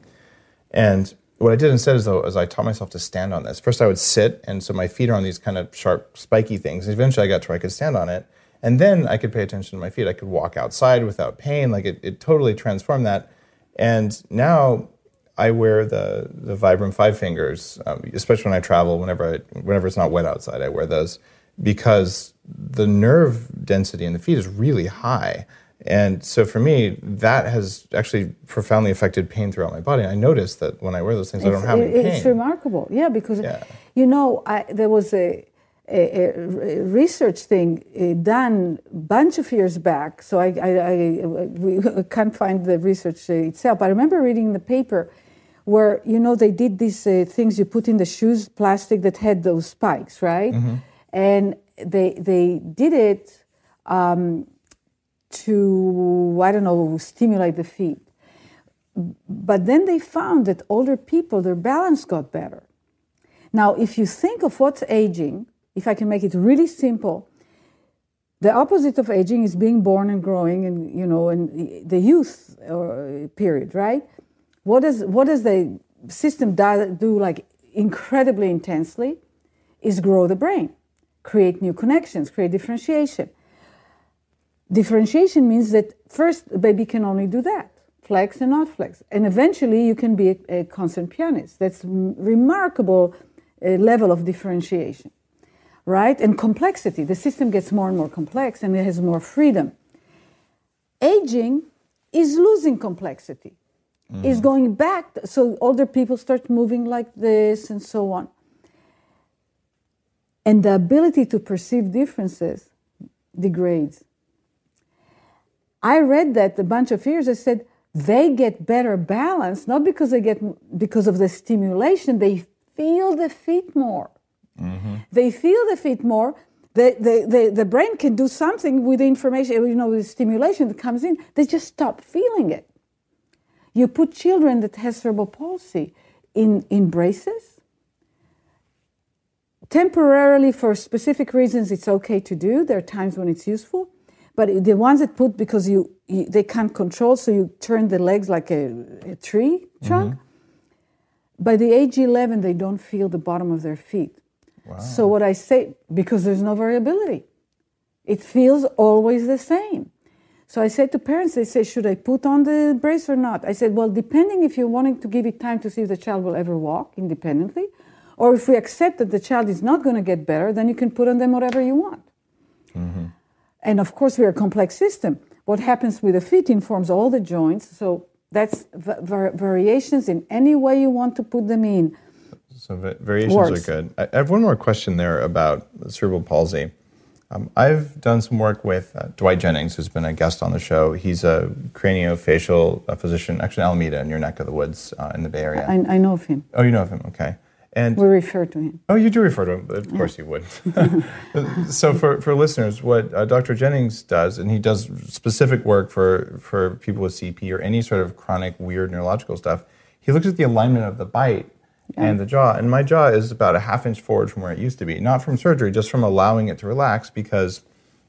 And what I did instead is though is I taught myself to stand on this. First, I would sit, and so my feet are on these kind of sharp, spiky things. Eventually, I got to where I could stand on it, and then I could pay attention to my feet. I could walk outside without pain. Like it, it totally transformed that. And now I wear the the Vibram Five Fingers, um, especially when I travel. Whenever I, whenever it's not wet outside, I wear those because the nerve density in the feet is really high. And so for me, that has actually profoundly affected pain throughout my body. I noticed that when I wear those things, it's, I don't have any pain. It's remarkable, yeah, because Yeah. you know I, there was a, a, a research thing uh, done a bunch of years back. So I, I, I can't find the research uh, itself. But I remember reading the paper where you know they did these uh, things you put in the shoes, plastic that had those spikes, right? And they they did it. Um, to, I don't know, stimulate the feet. But then they found that older people, their balance got better. Now, if you think of what's aging, if I can make it really simple, the opposite of aging is being born and growing and, you know, and the youth uh, period, right? What does, what does the system do like incredibly intensely is grow the brain, create new connections, create differentiation. Differentiation means that first the baby can only do that, flex and not flex, and eventually you can be a, a concert pianist. That's remarkable uh, level of differentiation, right? And complexity. The system gets more and more complex, and it has more freedom. Aging is losing complexity, is going back. So older people start moving like this, and so on. And the ability to perceive differences degrades. I read that a bunch of years. I said they get better balance not because they get because of the stimulation. They feel the feet more. Mm-hmm. They feel the feet more. The, the, the, the brain can do something with the information, you know, with the stimulation that comes in. They just stop feeling it. You put children that has cerebral palsy in, in braces. Temporarily, for specific reasons, it's okay to do. There are times when it's useful. But the ones that put because you, you they can't control, so you turn the legs like a, a tree trunk. Mm-hmm. By the age 11, they don't feel the bottom of their feet. So what I say, because there's no variability, it feels always the same. So I said to parents, they say, should I put on the brace or not? I said, well, depending if you're wanting to give it time to see if the child will ever walk independently, or if we accept that the child is not going to get better, then you can put on them whatever you want. Mm-hmm. And of course, we're a complex system. What happens with the feet informs all the joints. So that's va- var- variations in any way you want to put them in. So va- variations Works. are good. I I have one more question there about cerebral palsy. Um, I've done some work with uh, Dwight Jennings, who's been a guest on the show. He's a craniofacial uh, physician, actually in Alameda, in your neck of the woods uh, in the Bay Area. I, I know of him. oh, you know of him, okay. And We refer to him. Oh, you do refer to him. Of course you would. so for, for listeners, what uh, Dr. Jennings does, and he does specific work for, for people with CP or any sort of chronic weird neurological stuff, he looks at the alignment of the bite and the jaw. And my jaw is about a half inch forward from where it used to be. Not from surgery, just from allowing it to relax because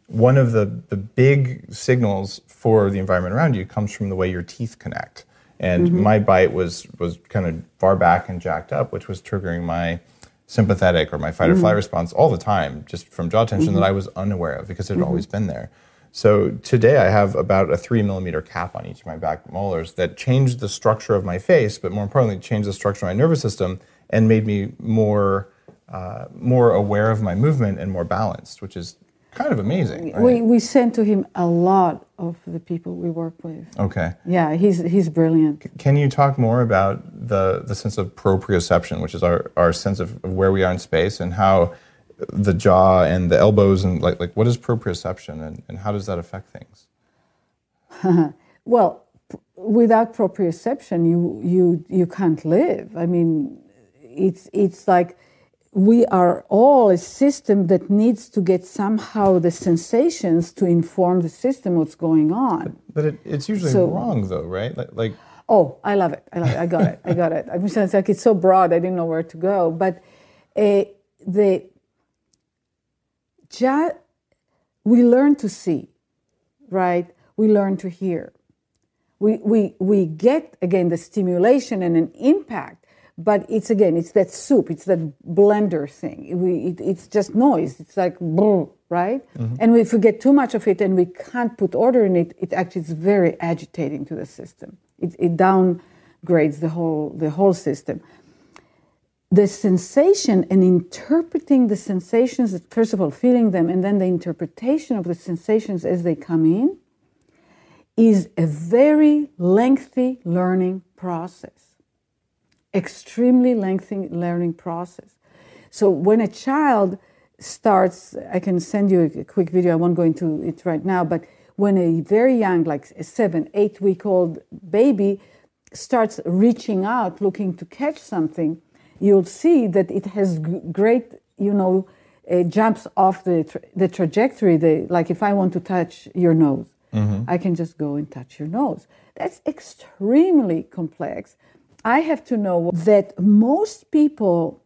one of the, the big signals for the environment around you comes from the way your teeth connect. And mm-hmm. my bite was was kind of far back and jacked up, which was triggering my sympathetic or my fight or flight mm-hmm. response all the time, just from jaw tension that mm-hmm. I was unaware of because it had always been there. So today I have about a three millimeter cap on each of my back molars that changed the structure of my face, but more importantly, changed the structure of my nervous system and made me more uh, more aware of my movement and more balanced, which is kind of amazing. right? We, we send to him a lot of the people we work with. okay. Yeah, he's, he's brilliant. Can you talk more about the, the sense of proprioception, which is our, our sense of where we are in space, and how the jaw and the elbows and like, like what is proprioception and, and how does that affect things? Well, p- without proprioception, you, you, you can't live. I mean, it's, it's like we are all a system that needs to get somehow the sensations to inform the system what's going on. But it, it's usually So- wrong though, right? Like, like Oh, I love it. I, love it. I got it. I got it. I mean, it's like it's so broad. I didn't know where to go. But uh, the we learn to see, right? We learn to hear. We, we, we get again the stimulation and an impact, but it's again, it's that soup, it's that blender thing. We, it, it's just noise. It's like, right? Mm-hmm. And if we get too much of it and we can't put order in it, it actually is very agitating to the system. It, it downgrades the whole, the whole system. The sensation and interpreting the sensations, first of all, feeling them, and then the interpretation of the sensations as they come in, is a very lengthy learning process. Extremely lengthy learning process. So when a child starts, I can send you a quick video, I won't go into it right now, but when a very young, like a seven, eight week old baby starts reaching out looking to catch something, you'll see that it has great, you know, uh, jumps off the, tra- the trajectory. The, like if I want to touch your nose, mm-hmm. I can just go and touch your nose. That's extremely complex. I have to know that most people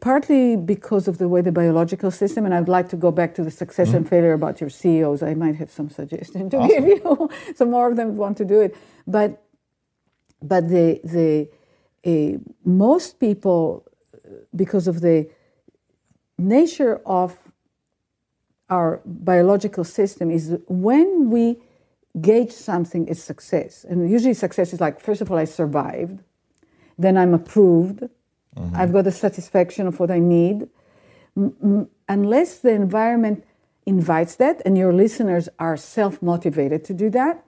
partly because of the way the biological system, and I'd like to go back to the success mm-hmm. and failure about your CEOs. I might have some suggestion to awesome. give you. so more of them want to do it, but but the the uh, most people, because of the nature of our biological system, is when we gauge something as success, and usually success is like first of all I survived, then I'm approved Mm-hmm. I've got the satisfaction of what I need. M- unless the environment invites that and your listeners are self motivated to do that,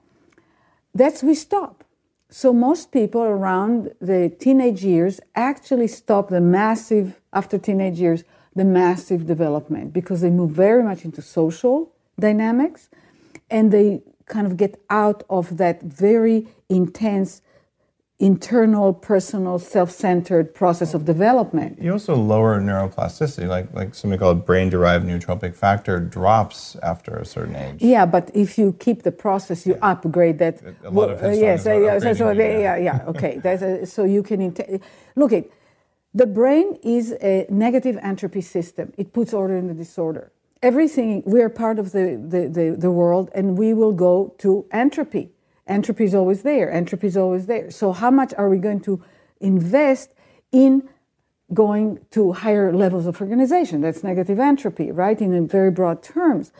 that's we stop. So most people around the teenage years actually stop the massive, after teenage years, the massive development because they move very much into social dynamics and they kind of get out of that very intense internal, personal, self-centered process of development. You also lower neuroplasticity, like like something called brain-derived neurotrophic factor drops after a certain age. Yeah, but if you keep the process, you upgrade that. A lot of uh, yes, yeah, so, so yeah, yeah, yeah, okay. A, so you can int- look it. The brain is a negative entropy system. It puts order in the disorder. Everything we are part of the, the, the, the world, and we will go to entropy Entropy is always there. Entropy is always there. So, how much are we going to invest in going to higher levels of organization? That's negative entropy, right? In very broad terms.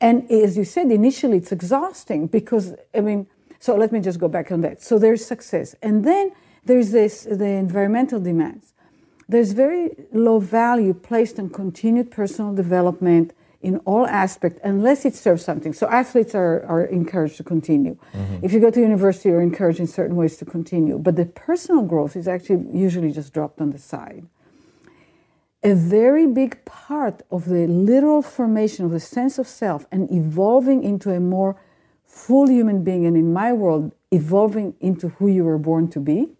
And as you said, initially it's exhausting because, I mean, so let me just go back on that. So there's success. And then there's this, the environmental demands. There's very low value placed on continued personal development, in all aspects unless it serves something. So athletes are, are encouraged to continue. Mm-hmm. If you go to university, you're encouraged in certain ways to continue. But the personal growth is actually usually just dropped on the side. A very big part of the literal formation of the sense of self and evolving into a more full human being, and in my world, evolving into who you were born to be,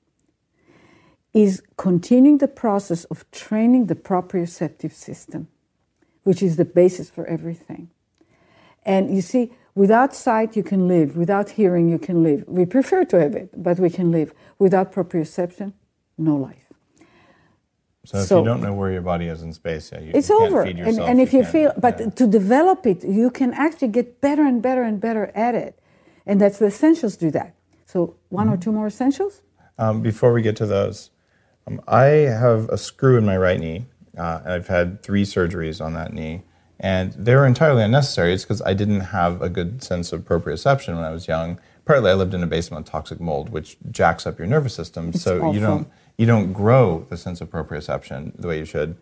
is continuing the process of training the proprioceptive system which is the basis for everything. And you see, without sight, you can live. Without hearing, you can live. We prefer to have it, but we can live. Without proprioception, no life. So if so, you don't know where your body is in space, yeah, you, it's you over. and, and if you, feel, but yeah. to develop it, you can actually get better and better and better at it. And that's the essentials do that. So one mm-hmm. or two more essentials? Um, before we get to those, um, I have a screw in my right knee uh, I've had three surgeries on that knee, and they were entirely unnecessary. It's because I didn't have a good sense of proprioception when I was young. Partly, I lived in a basement with toxic mold, which jacks up your nervous system, it's so awful. you don't you don't grow the sense of proprioception the way you should.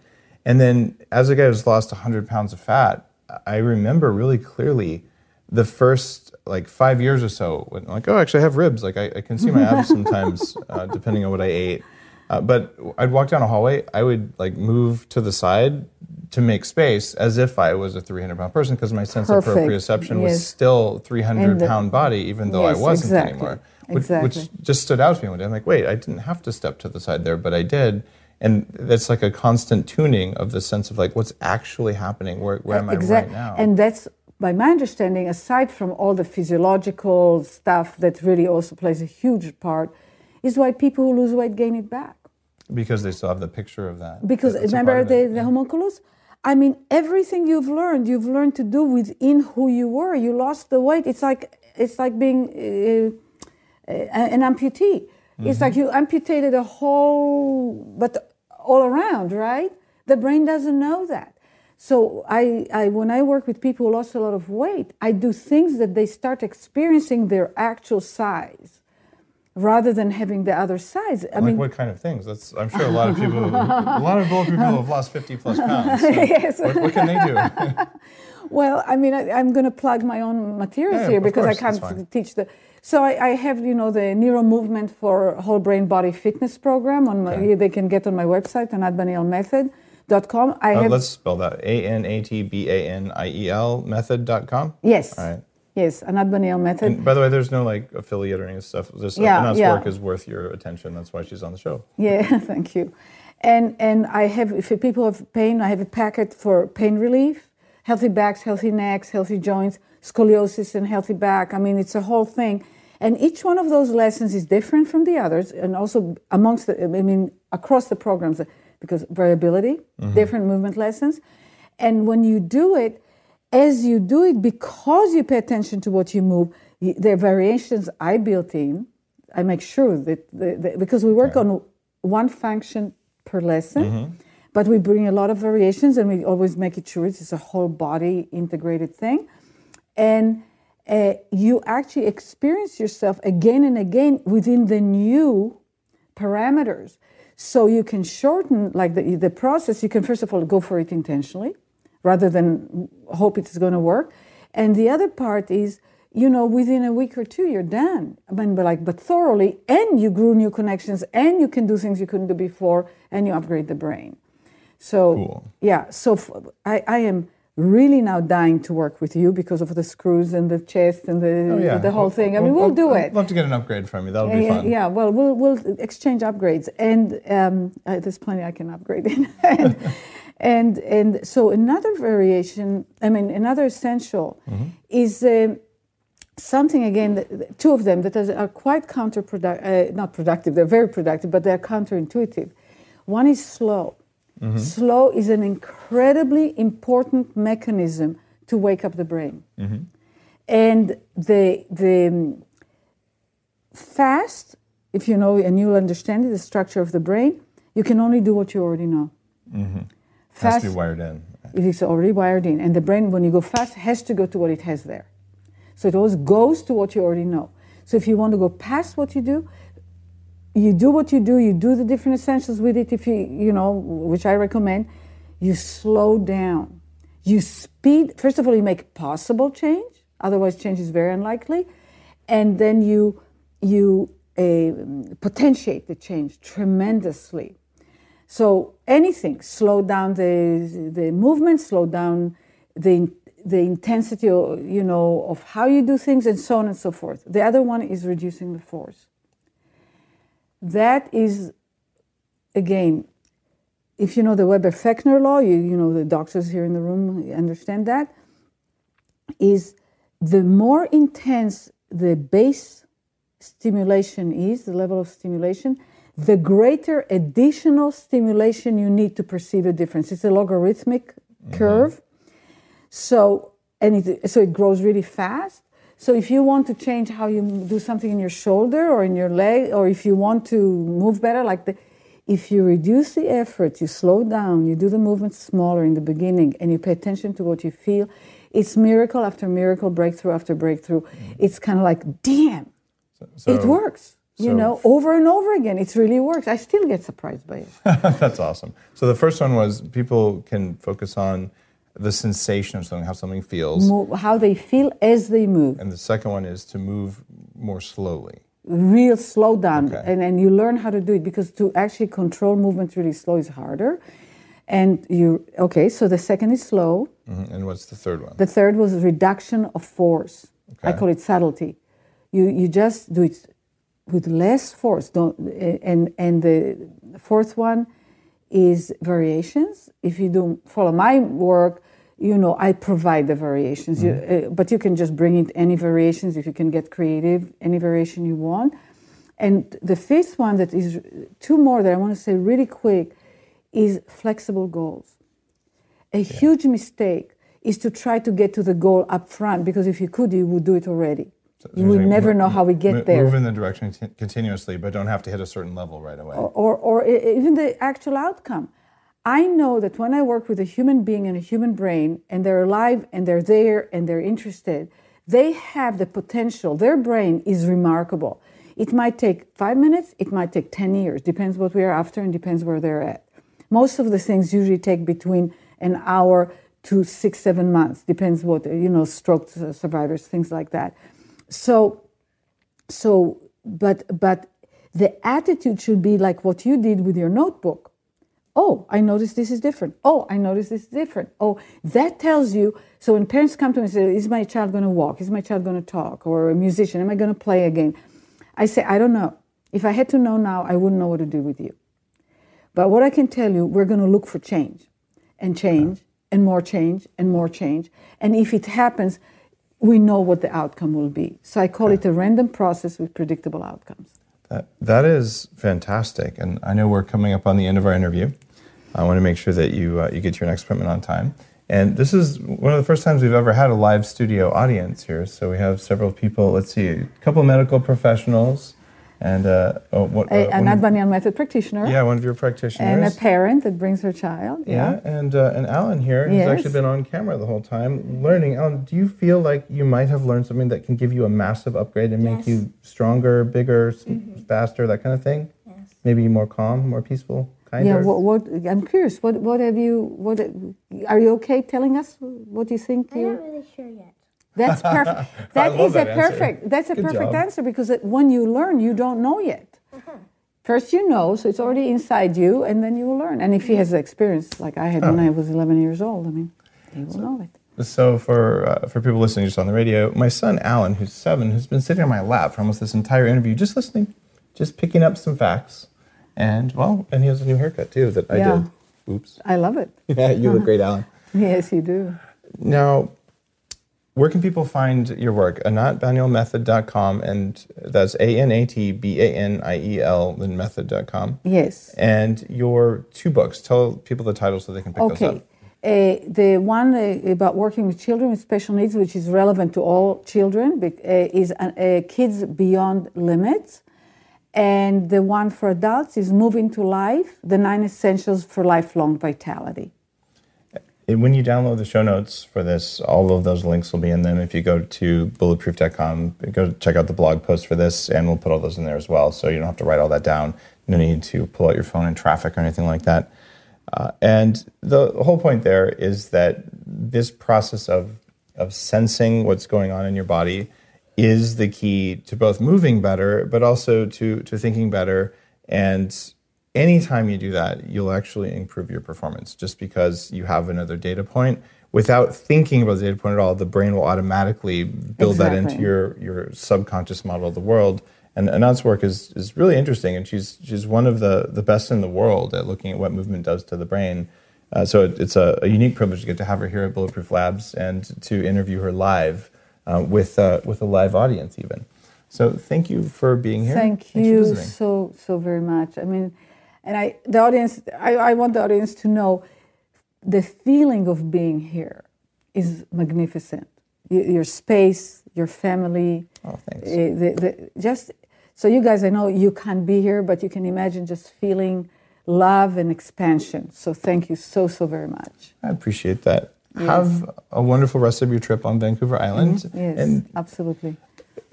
And then, as a guy who's lost 100 pounds of fat, I remember really clearly the first like five years or so when like oh actually I have ribs like I, I can see my abs sometimes uh, depending on what I ate uh, but I'd walk down a hallway, I would like move to the side to make space as if I was a 300 pound person because my sense Perfect. of proprioception yes. was still 300 the, pound body, even though yes, I wasn't exactly. anymore. Which, exactly. which just stood out to me one day. I'm like, wait, I didn't have to step to the side there, but I did. And that's like a constant tuning of the sense of like what's actually happening. Where, where am exactly. I right now? And that's, by my understanding, aside from all the physiological stuff that really also plays a huge part, is why people who lose weight gain it back. Because they still have the picture of that. Because That's remember the, the homunculus? I mean, everything you've learned, you've learned to do within who you were. You lost the weight. It's like it's like being uh, uh, an amputee. It's like you amputated a whole, but all around, right? The brain doesn't know that. So I, I, when I work with people who lost a lot of weight, I do things that they start experiencing their actual size, rather than having the other size. I like mean, what kind of things? That's I'm sure a lot of people, a lot of bulletproof people have lost 50 plus pounds. So Yes. what, what can they do? Well, I mean, I, I'm going to plug my own materials Yeah, here because course, I can't teach the. So I, I have, you know, the Neuro Movement for Whole Brain Body Fitness program. On my, Okay. they can get on my website, anatbanielmethod.com. I Uh, have let's spell that A N A T B A N I E L method.com. yes, All right. Yes, Anat Baniel Method. And by the way, there's no like affiliate or any stuff. This Yeah, Anat's yeah. work is worth your attention. That's why she's on the show. Yeah, thank you. And and I have if people have pain, I have a packet for pain relief, healthy backs, healthy necks, healthy joints, scoliosis, and healthy back. I mean, it's a whole thing. And each one of those lessons is different from the others, and also amongst the, I mean, across the programs, because variability, mm-hmm. different movement lessons. And when you do it, as you do it, because you pay attention to what you move, are variations I built in. I make sure that, the, the, because we work on one function per lesson, but we bring a lot of variations and we always make it sure it's a whole body integrated thing. And uh, you actually experience yourself again and again within the new parameters. So you can shorten like the, the process. You can first of all go for it intentionally rather than hope it's going to work. And the other part is, you know, within a week or two, you're done. I mean, but like, but thoroughly, and you grew new connections, and you can do things you couldn't do before, and you upgrade the brain. So, Cool. yeah, so f- I, I am really now dying to work with you because of the screws and the chest and the, Oh, yeah. the whole Well, thing. I mean, we'll well, do I'd it. love to get an upgrade from you. That'll be Yeah, fun. yeah, well, we'll we'll exchange upgrades, and um, uh, there's plenty I can upgrade in. and, and and so another variation, I mean, another essential Mm-hmm. is um, something again. that- Two of them that are quite counterproductive, uh, not productive. They're very productive, but they're counterintuitive. One is slow. Mm-hmm. Slow is an incredibly important mechanism to wake up the brain, Mm-hmm. and the the um, fast, if you know and you'll understand it, the structure of the brain, you can only do what you already know. Has Fast, to be wired in. it is already wired in, and the brain, when you go fast, has to go to what it has there. So it always goes to what you already know. So if you want to go past what you do, you do what you do. You do the different essentials with it. If you, you know, which I recommend, you slow down. You speed. First of all, you make possible change. Otherwise, change is very unlikely. And then you you uh, potentiate the change tremendously. So anything, slow down the the movement, slow down the the intensity, you know, of how you do things, and so on and so forth. The other one is reducing the force. That is, again, if you know the Weber-Fechner law, you you know the doctors here in the room understand that. Is the more intense the base stimulation is, the level of stimulation, the greater additional stimulation you need to perceive a difference. It's a logarithmic mm-hmm. curve. So, and it, so it grows really fast. So if you want to change how you do something in your shoulder or in your leg, or if you want to move better, like the, if you reduce the effort, you slow down, you do the movement smaller in the beginning, and you pay attention to what you feel, it's miracle after miracle, breakthrough after breakthrough. Mm-hmm. It's kind of like, damn, So, it works. You so- know, over and over again. It really works. I still get surprised by it. That's awesome. So the first one was people can focus on the sensation of something, how something feels. Move, how they feel as they move. And the second one is to move more slowly. real slow down Okay. and, and you learn how to do it because to actually control movement really slow is harder and you okay so the second is slow Mhm. And what's the third one? the third was reduction of force i call it subtlety you you just do it with less force. Don't and and the fourth one is variations. If you do follow my work you know i provide the variations. You, uh, but you can just bring in any variations if you can get creative any variation you want. And the fifth one that is two more that i want to say really quick is flexible goals. A huge mistake is to try to get to the goal up front because if you could, you would do it already. You would never know how we get there. Move in the direction t- continuously, but don't have to hit a certain level right away. Or, or, or even the actual outcome. I know that when I work with a human being and a human brain, and they're alive and they're there and they're interested, they have the potential. Their brain is remarkable. It might take five minutes, it might take 10 years, depends what we are after and depends where they're at. Most of the things usually take between an hour to six, seven months, depends what, you know, stroke survivors, things like that. So, so, but, but the attitude should be like what you did with your notebook. Oh, I noticed this is different. Oh, I noticed this is different. Oh, that tells you. So when parents come to me and say, Is my child going to walk? Is my child going to talk? Or a musician, am I going to play again? I say, I don't know. If I had to know now, I wouldn't know what to do with you. But what I can tell you, we're going to look for change and change and more change and more change. And if it happens, we know what the outcome will be. So I call okay. it a random process with predictable outcomes. That, that is fantastic. And I know we're coming up on the end of our interview. I want to make sure that you, uh, you get to your next appointment on time. And this is one of the first times we've ever had a live studio audience here. So we have several people, let's see, a couple medical professionals, and uh, oh, what, uh, an Anat Baniel method practitioner. Yeah, one of your practitioners. And a parent that brings her child. Yeah, yeah and uh, and Alan here yes. has actually been on camera the whole time learning. Alan, do you feel like you might have learned something that can give you a massive upgrade and yes. make you stronger, bigger, mm-hmm. faster, that kind of thing? Yes. Maybe more calm, more peaceful, kinder. Yeah. What, what, I'm curious. What what have you? What are you okay telling us? What you think? I'm not really sure yet. That's perfect. that is that a answer. perfect. That's a Good perfect job. answer because when you learn, you don't know yet. Uh-huh. First, you know, so it's already inside you, and then you will learn. And if he has the experience like I had oh. when I was 11 years old, I mean, he will so, know it. So, for uh, for people listening just on the radio, my son Alan, who's seven, who's been sitting on my lap for almost this entire interview, just listening, just picking up some facts, and well, and he has a new haircut too that I yeah. did. Oops. I love it. yeah, you look great, Alan. yes, you do. Now, where can people find your work? AnatBanielMethod.com, and that's A N A T B A N I E L, then method.com. Yes. And your two books. Tell people the titles so they can pick okay. those up. Uh, the one uh, about working with children with special needs, which is relevant to all children, uh, is uh, Kids Beyond Limits. And the one for adults is Moving to Life The Nine Essentials for Lifelong Vitality when you download the show notes for this, all of those links will be in them. If you go to bulletproof.com, go check out the blog post for this, and we'll put all those in there as well. So you don't have to write all that down. No need to pull out your phone in traffic or anything like that. Uh, and the whole point there is that this process of of sensing what's going on in your body is the key to both moving better, but also to to thinking better and anytime you do that, you'll actually improve your performance just because you have another data point. Without thinking about the data point at all, the brain will automatically build exactly. that into your, your subconscious model of the world. And Anat's work is, is really interesting, and she's, she's one of the, the best in the world at looking at what movement does to the brain. Uh, so it, it's a, a, unique privilege to get to have her here at Bulletproof Labs and to interview her live uh, with, uh, with a live audience, even. So thank you for being here. Thank Thanks you so, so very much. I mean, and I, the audience, I, I want the audience to know the feeling of being here is magnificent. Your space, your family. Oh, thanks. Uh, the, the, just so you guys, I know you can't be here, but you can imagine just feeling love and expansion. So thank you so so very much. I appreciate that. Yes. Have a wonderful rest of your trip on Vancouver Island. Mm-hmm. Yes, and absolutely.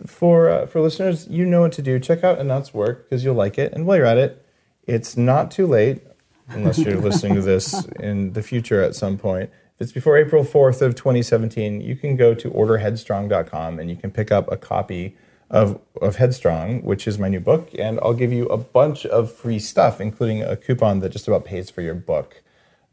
For uh, for listeners, you know what to do. Check out Anat's work because you'll like it. And while you're at it, it's not too late, unless you're listening to this in the future at some point. If it's before April 4th of 2017, you can go to orderheadstrong.com and you can pick up a copy of, of Headstrong, which is my new book, and I'll give you a bunch of free stuff, including a coupon that just about pays for your book.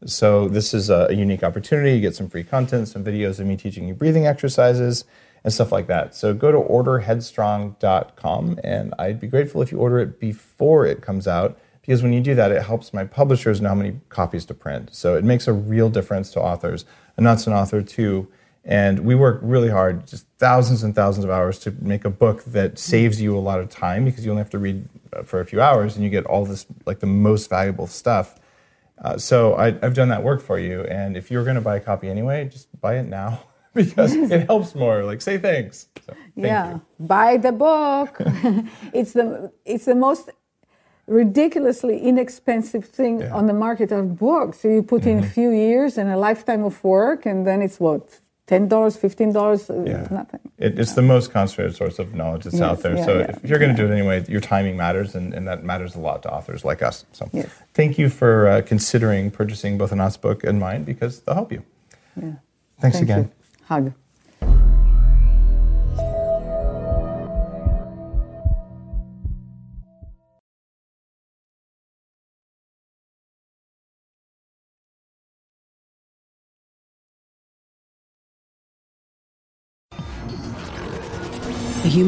So this is a, unique opportunity. You get some free content, some videos of me teaching you breathing exercises, and stuff like that. So go to orderheadstrong.com, and I'd be grateful if you order it before it comes out because when you do that, it helps my publishers know how many copies to print. So it makes a real difference to authors. Anat's an author too. And we work really hard, just thousands and thousands of hours to make a book that saves you a lot of time because you only have to read uh, for a few hours and you get all this, like the most valuable stuff. Uh, so I, have done that work for you. And if you're going to buy a copy anyway, just buy it now because it helps more. Like say thanks. So, thank yeah, you. buy the book. it's the it's the most ridiculously inexpensive thing Yeah. on the market of books. So you put in a few years and a lifetime of work, and then it's what ten dollars, fifteen dollars, uh, Yeah. nothing. It, it's the most concentrated source of knowledge that's Yes, out there. yeah, so yeah, if you're going to do it anyway, your timing matters, and, and that matters a lot to authors like us. So Yes. thank you for uh, considering purchasing both Anat's book and mine because they'll help you. Yeah. Thanks Thank again. you. Hug.